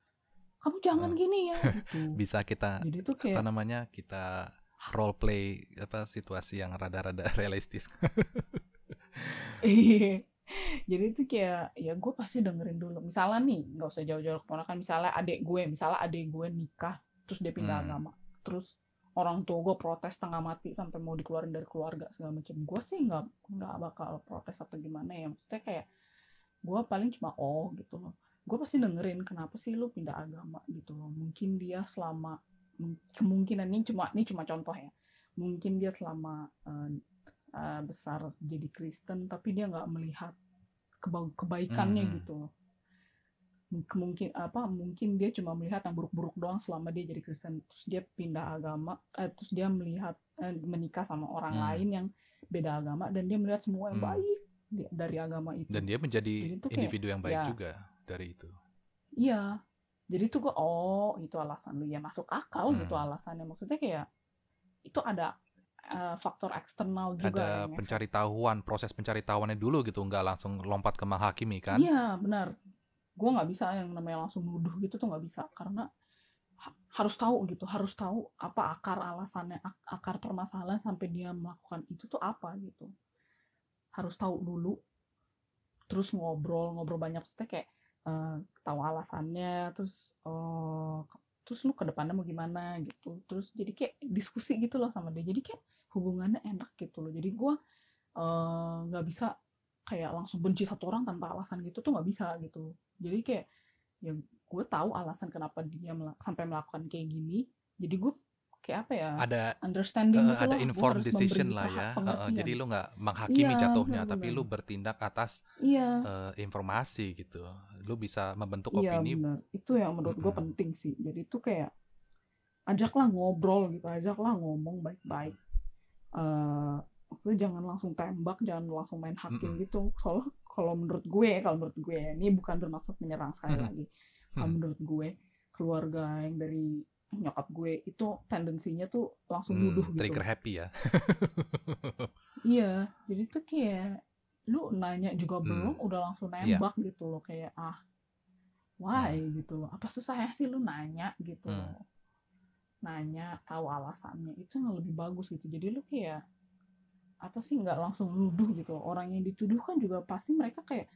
kamu jangan Hmm. gini ya gitu bisa kita jadi apa kayak namanya kita role play apa situasi yang rada-rada realistis Iya. Jadi itu kayak ya gue pasti dengerin dulu. Misalnya nih nggak usah jauh-jauh keponakan. Misalnya adik gue, misalnya adik gue nikah terus dia pindah Hmm. agama, terus orang tua gue protes setengah mati sampai mau dikeluarin dari keluarga segala macam. Gue sih nggak nggak bakal protes atau gimana ya. Maksudnya kayak gue paling cuma oh gitu loh. Gue pasti dengerin kenapa sih lu pindah agama gitu loh. Mungkin dia selama kemungkinan ini cuma ini cuma contoh ya. Mungkin dia selama eh, uh, besar jadi Kristen tapi dia nggak melihat keba- kebaikannya Mhm. gitu. Mungkin apa mungkin dia cuma melihat yang buruk-buruk doang selama dia jadi Kristen terus dia pindah agama eh, terus dia melihat eh, menikah sama orang Hmm. lain yang beda agama dan dia melihat semua yang Hmm. baik dari agama itu dan dia menjadi kayak, individu yang baik ya. juga dari itu iya jadi tuh gue oh itu alasan lu ya masuk akal Hmm. gitu alasannya maksudnya kayak itu ada eh, faktor eksternal juga ada yang ngefek. pencari tahuan proses pencari tahuannya dulu gitu nggak langsung lompat ke menghakimi kan Iya benar. Gue nggak bisa yang namanya langsung nuduh gitu tuh nggak bisa karena ha- harus tahu gitu, harus tahu apa akar alasannya, ak- akar permasalahan sampai dia melakukan itu tuh apa gitu. Harus tahu dulu, terus ngobrol, ngobrol banyak maksudnya kayak eh, tahu alasannya, terus eh, terus lu ke depannya mau gimana gitu, terus jadi kayak diskusi gitu loh sama dia, jadi kayak hubungannya enak gitu loh. Jadi gue eh, nggak bisa kayak langsung benci satu orang tanpa alasan gitu tuh nggak bisa gitu. Jadi kayak ya gue tahu alasan kenapa dia mela- sampai melakukan kayak gini. Jadi gue kayak apa ya ada understanding eh, gitu ada informed decision lah ya. pengertian. jadi lu nggak menghakimi Iya, jatuhnya tapi benar-benar. lu bertindak atas iya. eh, informasi gitu. Lu bisa membentuk iya opini benar itu yang menurut gue Mm-mm. penting sih. Jadi itu kayak ajaklah ngobrol gitu ajaklah ngomong baik-baik eh maksudnya jangan langsung tembak jangan langsung main hakim Mm-mm. gitu soalnya kalau menurut gue kalau menurut gue ini bukan bermaksud menyerang sekali Mhm. lagi kalau Hmm. menurut gue keluarga yang dari nyokap gue itu tendensinya tuh langsung Hmm, nuduh gitu trigger happy ya iya jadi tuh kayak lu nanya juga Hmm. belum udah langsung Iya. nembak gitu loh kayak ah why gitu loh apa susahnya sih lu nanya gitu Hmm. Nanya tahu alasannya itu yang lebih bagus gitu. Jadi lu kayak apa sih nggak langsung nuduh gitu orang yang dituduh kan juga pasti mereka kayak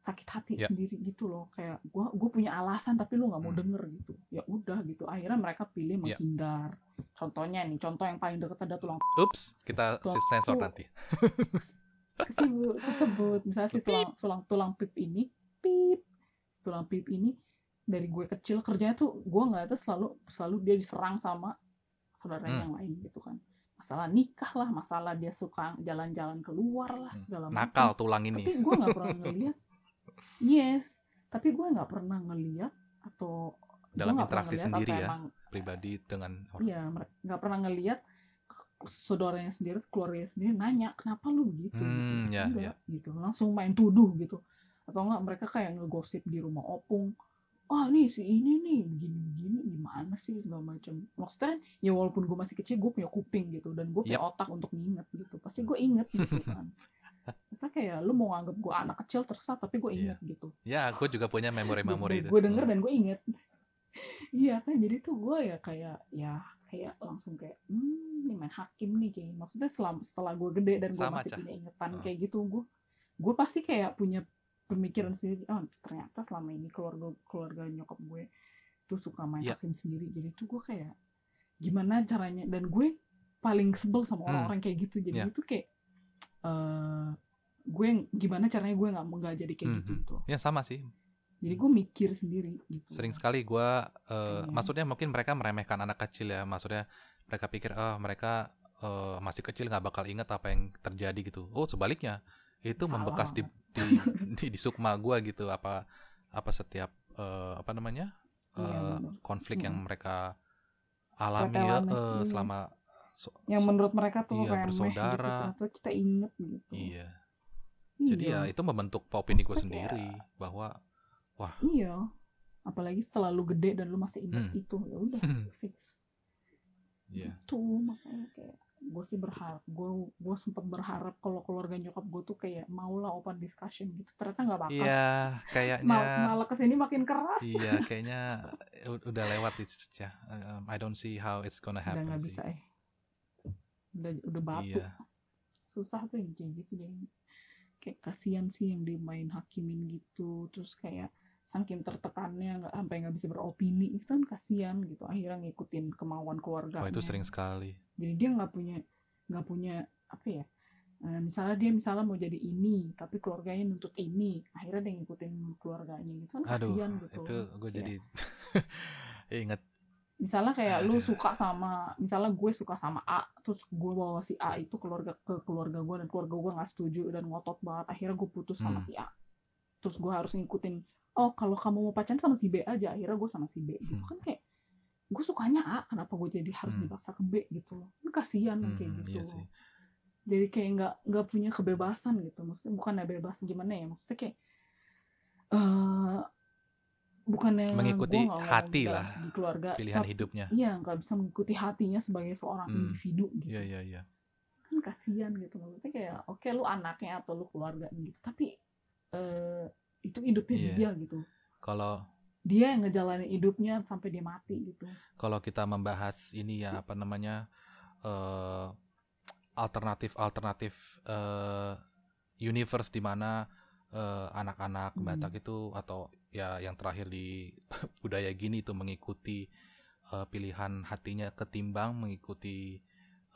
sakit hati Ya. sendiri gitu loh. Kayak gua gue punya alasan tapi lu nggak mau Hmm. denger gitu. Ya udah gitu. Akhirnya mereka pilih Ya. menghindar. Contohnya nih contoh yang paling deket ada tulang ups kita Waktu- sensor nanti. Kesebut kesebut. Misalnya si tulang tulang tulang pip ini pip. Tulang pip ini dari gue kecil kerjanya tuh gue nggak tahu selalu selalu dia diserang sama saudaranya Hmm. yang lain gitu kan. Masalah nikah lah masalah dia suka jalan-jalan keluar lah Hmm. segala nakal macam. tulang ini tapi gue nggak pernah ngeliat. Yes tapi gue nggak pernah ngeliat atau Dalam interaksi ngeliat sendiri ya. emang pribadi dengan orang. Iya, nggak pernah ngeliat saudaranya sendiri keluarganya sendiri nanya kenapa lu begitu? Hmm, gitu ya, enggak gitu. Langsung main tuduh gitu. Atau enggak mereka kayak ngegosip di rumah opung ah nih si ini nih begini begini gimana sih? segala macam maksudnya ya walaupun gue masih kecil gue punya kuping gitu dan gue punya otak untuk nginget gitu. Pasti gue inget gitu kan. Masa kayak lu mau nganggap gue anak kecil terserah tapi gue Iya. inget gitu. Ya, gue juga punya memori-memori itu. gue denger dan gue inget. Iya kan jadi tuh gue ya kayak ya kayak langsung kayak hmm ini main hakim nih kayak maksudnya setelah setelah gue gede dan gue masih Cah. punya ingatan Heeh. kayak gitu gue gue pasti kayak punya pemikiran sendiri oh ternyata selama ini keluarga keluarga nyokap gue tuh suka main Iya. hakim sendiri jadi tuh gue kayak gimana caranya dan gue paling sebel sama Hmm. orang-orang kayak gitu jadi Iya. itu kayak eh gue gimana caranya gue nggak nggak jadi kayak gitu Mhm. gitu Ya sama sih. jadi gue mikir sendiri gitu Sering sekali gue, eh, Iya. maksudnya mungkin mereka meremehkan anak kecil ya. Maksudnya mereka pikir, oh mereka eh, masih kecil nggak bakal ingat apa yang terjadi gitu. Oh sebaliknya, itu Salah membekas di di, di, di sukma gue gitu. Apa apa setiap eh, apa namanya eh, bener. konflik yang Mm. mereka alami Mereka ya, alami, iya. selama so- yang menurut mereka tuh iya, gitu bersaudara. ternyata kita inget gitu iya. Jadi ya iya itu membentuk opini gue sendiri bahwa iya apalagi setelah lu gede dan lu masih inget Hmm. itu ya udah fix Iya. gitu makanya kayak gue sih berharap gue gue sempat berharap kalau keluarga nyokap gue tuh kayak maulah open discussion gitu. Ternyata nggak bakal Iya, Mal- kayaknya malah ke sini makin keras. Iya, kayaknya udah lewat itu ya. Um, I don't see how it's gonna udah happen nggak sih. bisa eh. Udah udah batu Iya. susah tuh yang kayak gitu deh kayak kasihan sih yang dimain hakimin gitu. Terus kayak saking tertekannya nggak sampai nggak bisa beropini itu kan kasihan gitu akhirnya ngikutin kemauan keluarga Oh, itu sering sekali. jadi dia nggak punya nggak punya apa ya eh, misalnya dia misalnya mau jadi ini tapi keluarganya nuntut ini akhirnya dia ngikutin keluarganya gitu kan Aduh, kasihan gitu itu gue Kayak- jadi inget misalnya kayak lu Aduh. suka sama misalnya gue suka sama A terus gue bawa si A itu keluarga ke keluarga gue dan keluarga gue nggak setuju dan ngotot banget akhirnya gue putus sama Hmm. si A terus gue harus ngikutin oh kalau kamu mau pacaran sama si B aja akhirnya gue sama si B gitu Hmm. kan kayak gue sukanya A kenapa gue jadi harus Hmm. dipaksa ke B gitu loh kan kasihan Hmm, kayak gitu iya sih. jadi kayak nggak nggak punya kebebasan gitu maksudnya bukannya bebas gimana ya maksudnya kayak eh bukannya Mengikuti gua hati lah keluarga pilihan tapi- hidupnya. Iya, nggak bisa mengikuti hatinya sebagai seorang Hmm. individu gitu. Iya, iya, iya. Kan kasihan gitu maksudnya kayak oke lu anaknya atau lu keluarga gitu, tapi eh itu hidupnya Iya. dia gitu. Kalau Dia yang ngejalanin hidupnya sampai dia mati gitu. kalau kita membahas ini ya apa namanya eh alternatif alternatif eh universe di mana eh, anak-anak Hmm. Batak itu atau ya yang terakhir di budaya gini itu mengikuti eh, pilihan hatinya ketimbang mengikuti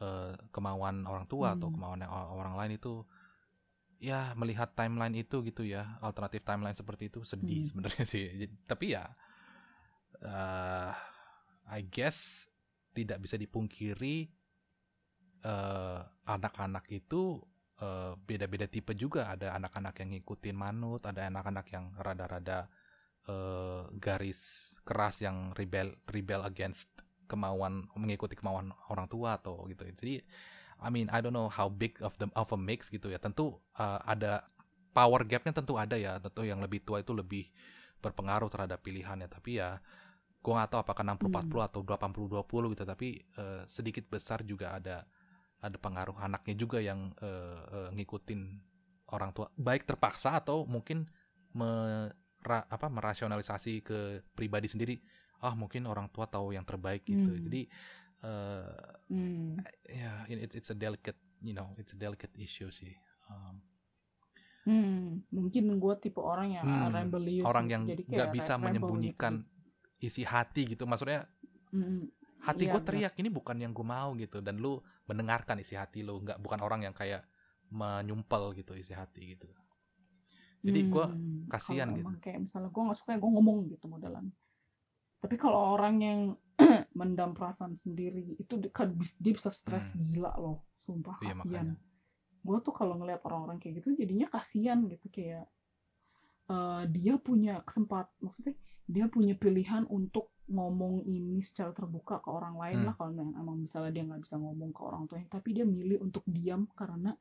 eh, kemauan orang tua atau Hmm. kemauan yang o- orang lain itu ya melihat timeline itu gitu ya alternatif timeline seperti itu sedih Hmm. sebenarnya sih. Tapi ya eh I guess tidak bisa dipungkiri eh, anak-anak itu eh, beda-beda tipe juga. Ada anak-anak yang ngikutin manut ada anak-anak yang rada-rada eh, garis keras yang rebel rebel against kemauan mengikuti kemauan orang tua atau gitu. Jadi I mean I don't know how big of the of a mix gitu ya. Tentu eh, ada power gapnya tentu ada ya. Tentu yang lebih tua itu lebih berpengaruh terhadap pilihannya. Tapi ya gua nggak tahu apakah 60-40 atau 80-20 gitu. Tapi eh, sedikit besar juga ada ada pengaruh anaknya juga yang eh, eh, ngikutin orang tua. Baik terpaksa atau mungkin mera- apa merasionalisasi ke pribadi sendiri. Ah mungkin orang tua tahu yang terbaik gitu. Hmm. jadi eh, Hmm. ya it's it's a delicate you know it's a delicate issue sih Um, Hmm. Mungkin gue tipe orang yang Hmm, rebellious. orang yang nggak bisa rebel menyembunyikan isi hati gitu maksudnya gitu. Hmm. hati Iya, gue teriak ini bukan yang gue mau gitu dan lu mendengarkan isi hati lu nggak bukan orang yang kayak menyumpel gitu isi hati gitu jadi gue Hmm, kasihan gitu. kayak misalnya gue nggak suka gue ngomong gitu modelan tapi kalau orang yang mendam perasaan sendiri itu dia kan dia bisa stres gila loh. Sumpah Iya, kasihan. gue tuh kalau ngelihat orang-orang kayak gitu jadinya kasihan gitu kayak eh, dia punya kesempat maksudnya dia punya pilihan untuk ngomong ini secara terbuka ke orang lain Hmm. lah kalau memang emang misalnya dia nggak bisa ngomong ke orang tuanya. Tapi dia milih untuk diam karena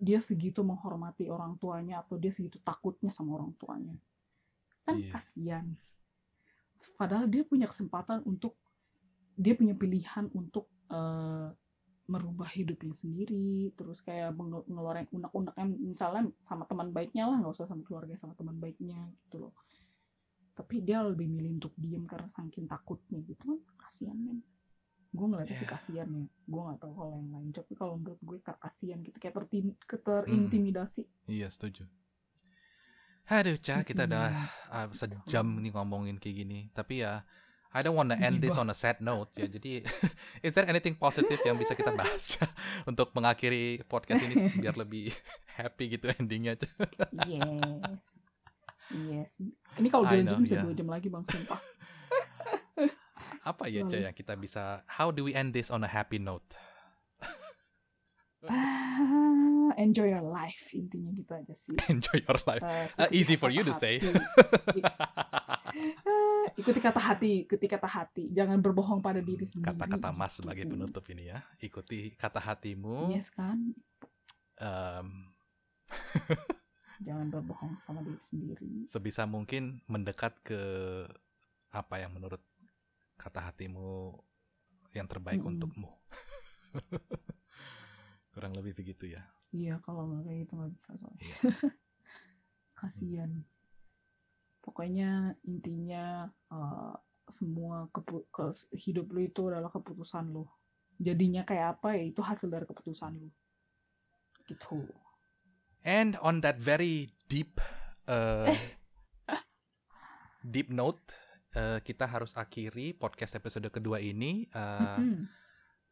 dia segitu menghormati orang tuanya atau dia segitu takutnya sama orang tuanya. Kan Iya. kasihan padahal dia punya kesempatan untuk dia punya pilihan untuk eh, merubah hidupnya sendiri terus kayak ngeluarin unek-uneknya misalnya sama teman baiknya lah nggak usah sama keluarga sama teman baiknya gitu loh. Tapi dia lebih milih untuk diem karena saking takutnya gitu. Kan kasihan men. Gue ngeliatnya sih Ya. kasihan ya. Gue nggak tahu kalau yang lain. Tapi kalau menurut gue kasihan gitu kayak tertin- terintimidasi. Iya setuju. Aduh, Ca, kita udah ah, sejam nih ngomongin kayak gini. Tapi ya, I don't wanna end this on a sad note ya. Jadi, is there anything positif yang bisa kita bahas Ca? untuk mengakhiri podcast ini biar lebih happy gitu endingnya? Ca? yes yes ini kalau know, lanjutin bisa yeah. dua jam lagi bang sumpah Apa ya, Ca, Lalu. yang kita bisa? How do we end this on a happy note? Ah, enjoy your life intinya gitu aja sih Enjoy your life. Uh, ikuti easy for you to say. Eh, ikuti kata hati ikuti kata hati jangan berbohong pada diri sendiri Kata-kata Mas gitu. sebagai penutup ini ya. Ikuti kata hatimu. yes kan Em, jangan berbohong sama diri sendiri sebisa mungkin mendekat ke apa yang menurut kata hatimu yang terbaik Mm-mm. untukmu. Kurang lebih begitu ya. iya kalau nggak kayak gitu nggak bisa soalnya Iya. kasian pokoknya intinya eh, semua kepu- ke- hidup lu itu adalah keputusan lu jadinya kayak apa ya itu hasil dari keputusan lu gitu And on that very deep uh, deep note, uh, kita harus akhiri podcast episode kedua ini. Uh, Mm-mm.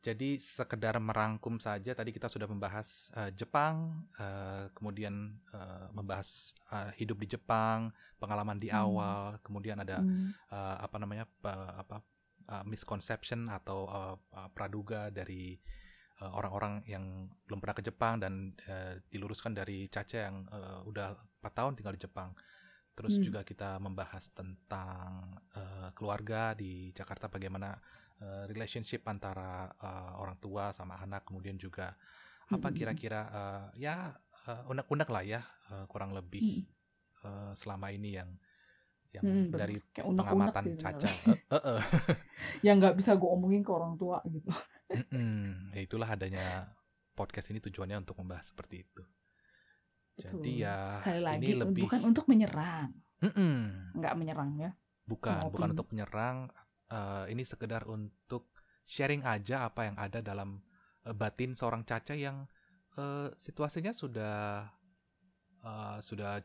Jadi sekedar merangkum saja tadi kita sudah membahas uh, Jepang, uh, kemudian uh, membahas uh, hidup di Jepang, pengalaman di Hmm. awal, kemudian ada Hmm. uh, apa namanya pa- apa uh, misconception atau uh, uh, praduga dari uh, orang-orang yang belum pernah ke Jepang dan uh, diluruskan dari Caca yang uh, udah 4 tahun tinggal di Jepang. Terus Hmm. juga kita membahas tentang uh, keluarga di Jakarta bagaimana uh, relationship antara uh, orang tua sama anak kemudian juga apa kira-kira uh, ya uh, unek-unek lah ya uh, kurang lebih uh, selama ini yang yang Mm, bener. dari Kayak pengamatan sih Caca. Eh, eh, eh. yang nggak bisa gue omongin ke orang tua gitu Mm-mm. Ya, itulah adanya podcast ini tujuannya untuk membahas seperti itu. Jadi Betul. ya sekali lagi ini lebih bukan untuk menyerang Mm-mm. nggak menyerang ya bukan Cuma bukan opini. untuk menyerang. Eh, ini sekedar untuk sharing aja apa yang ada dalam eh, batin seorang Caca yang eh, situasinya sudah eh, sudah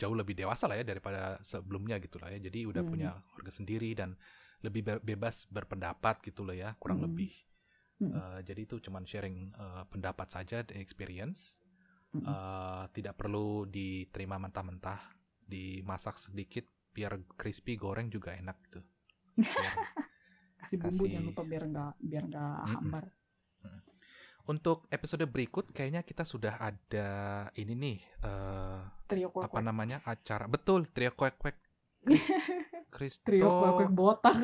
jauh lebih dewasa lah ya daripada sebelumnya gitu lah ya. Jadi udah Hmm. punya keluarga sendiri dan lebih be- bebas berpendapat gitu loh ya kurang Hmm. lebih. Hmm. Jadi itu cuman sharing eh, pendapat saja, experience. Mm-mm. Eh, tidak perlu diterima mentah-mentah, dimasak sedikit biar crispy, goreng juga enak gitu. Kasih bumbu kasih- jangan lupa biar nggak biar nggak Mm-mm. hambar. Untuk episode berikut kayaknya kita sudah ada ini nih eh, trio kuek apa namanya acara. Betul trio kuek kuek Kristo. Trio kuek kuek botak.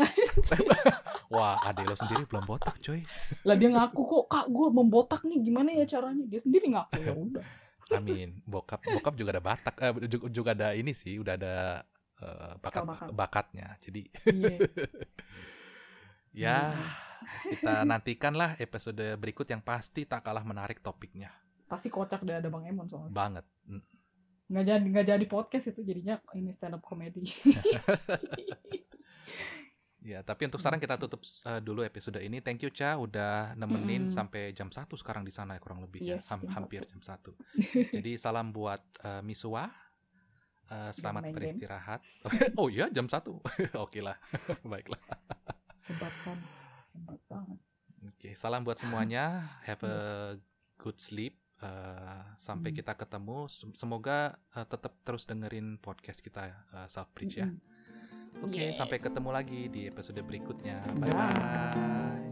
Wah adek lo sendiri belum botak coy lah dia ngaku kok kak gue membotak nih gimana ya caranya? Dia sendiri ngaku ya udah. Amin. Bokap bokap juga ada batak eh, juga ada ini sih udah ada eh, bakat bakat. bakatnya jadi iya ya Hmm. kita nantikanlah episode berikut yang pasti tak kalah menarik topiknya pasti kocak deh ada bang Emon soalnya banget Mm. nggak jadi nggak jadi podcast itu jadinya ini stand up comedy Ya, tapi untuk sekarang kita tutup uh, dulu episode ini. Thank you Ca udah nemenin Mm-mm. sampai jam 1 sekarang di sana ya kurang lebih ya. Yes, Ham- jam hampir jam 1. Jadi salam buat uh, Misua. Uh, selamat beristirahat. oh iya jam 1. Oke lah. Baiklah. hebat kan hebat banget Oke, salam buat semuanya. Have a good sleep. Uh, sampai Hmm. kita ketemu. Sem- Semoga uh, tetap terus dengerin podcast kita uh, South Bridge ya. Mm-mm. Oke, sampai Yes. ketemu lagi di episode berikutnya. Bye bye.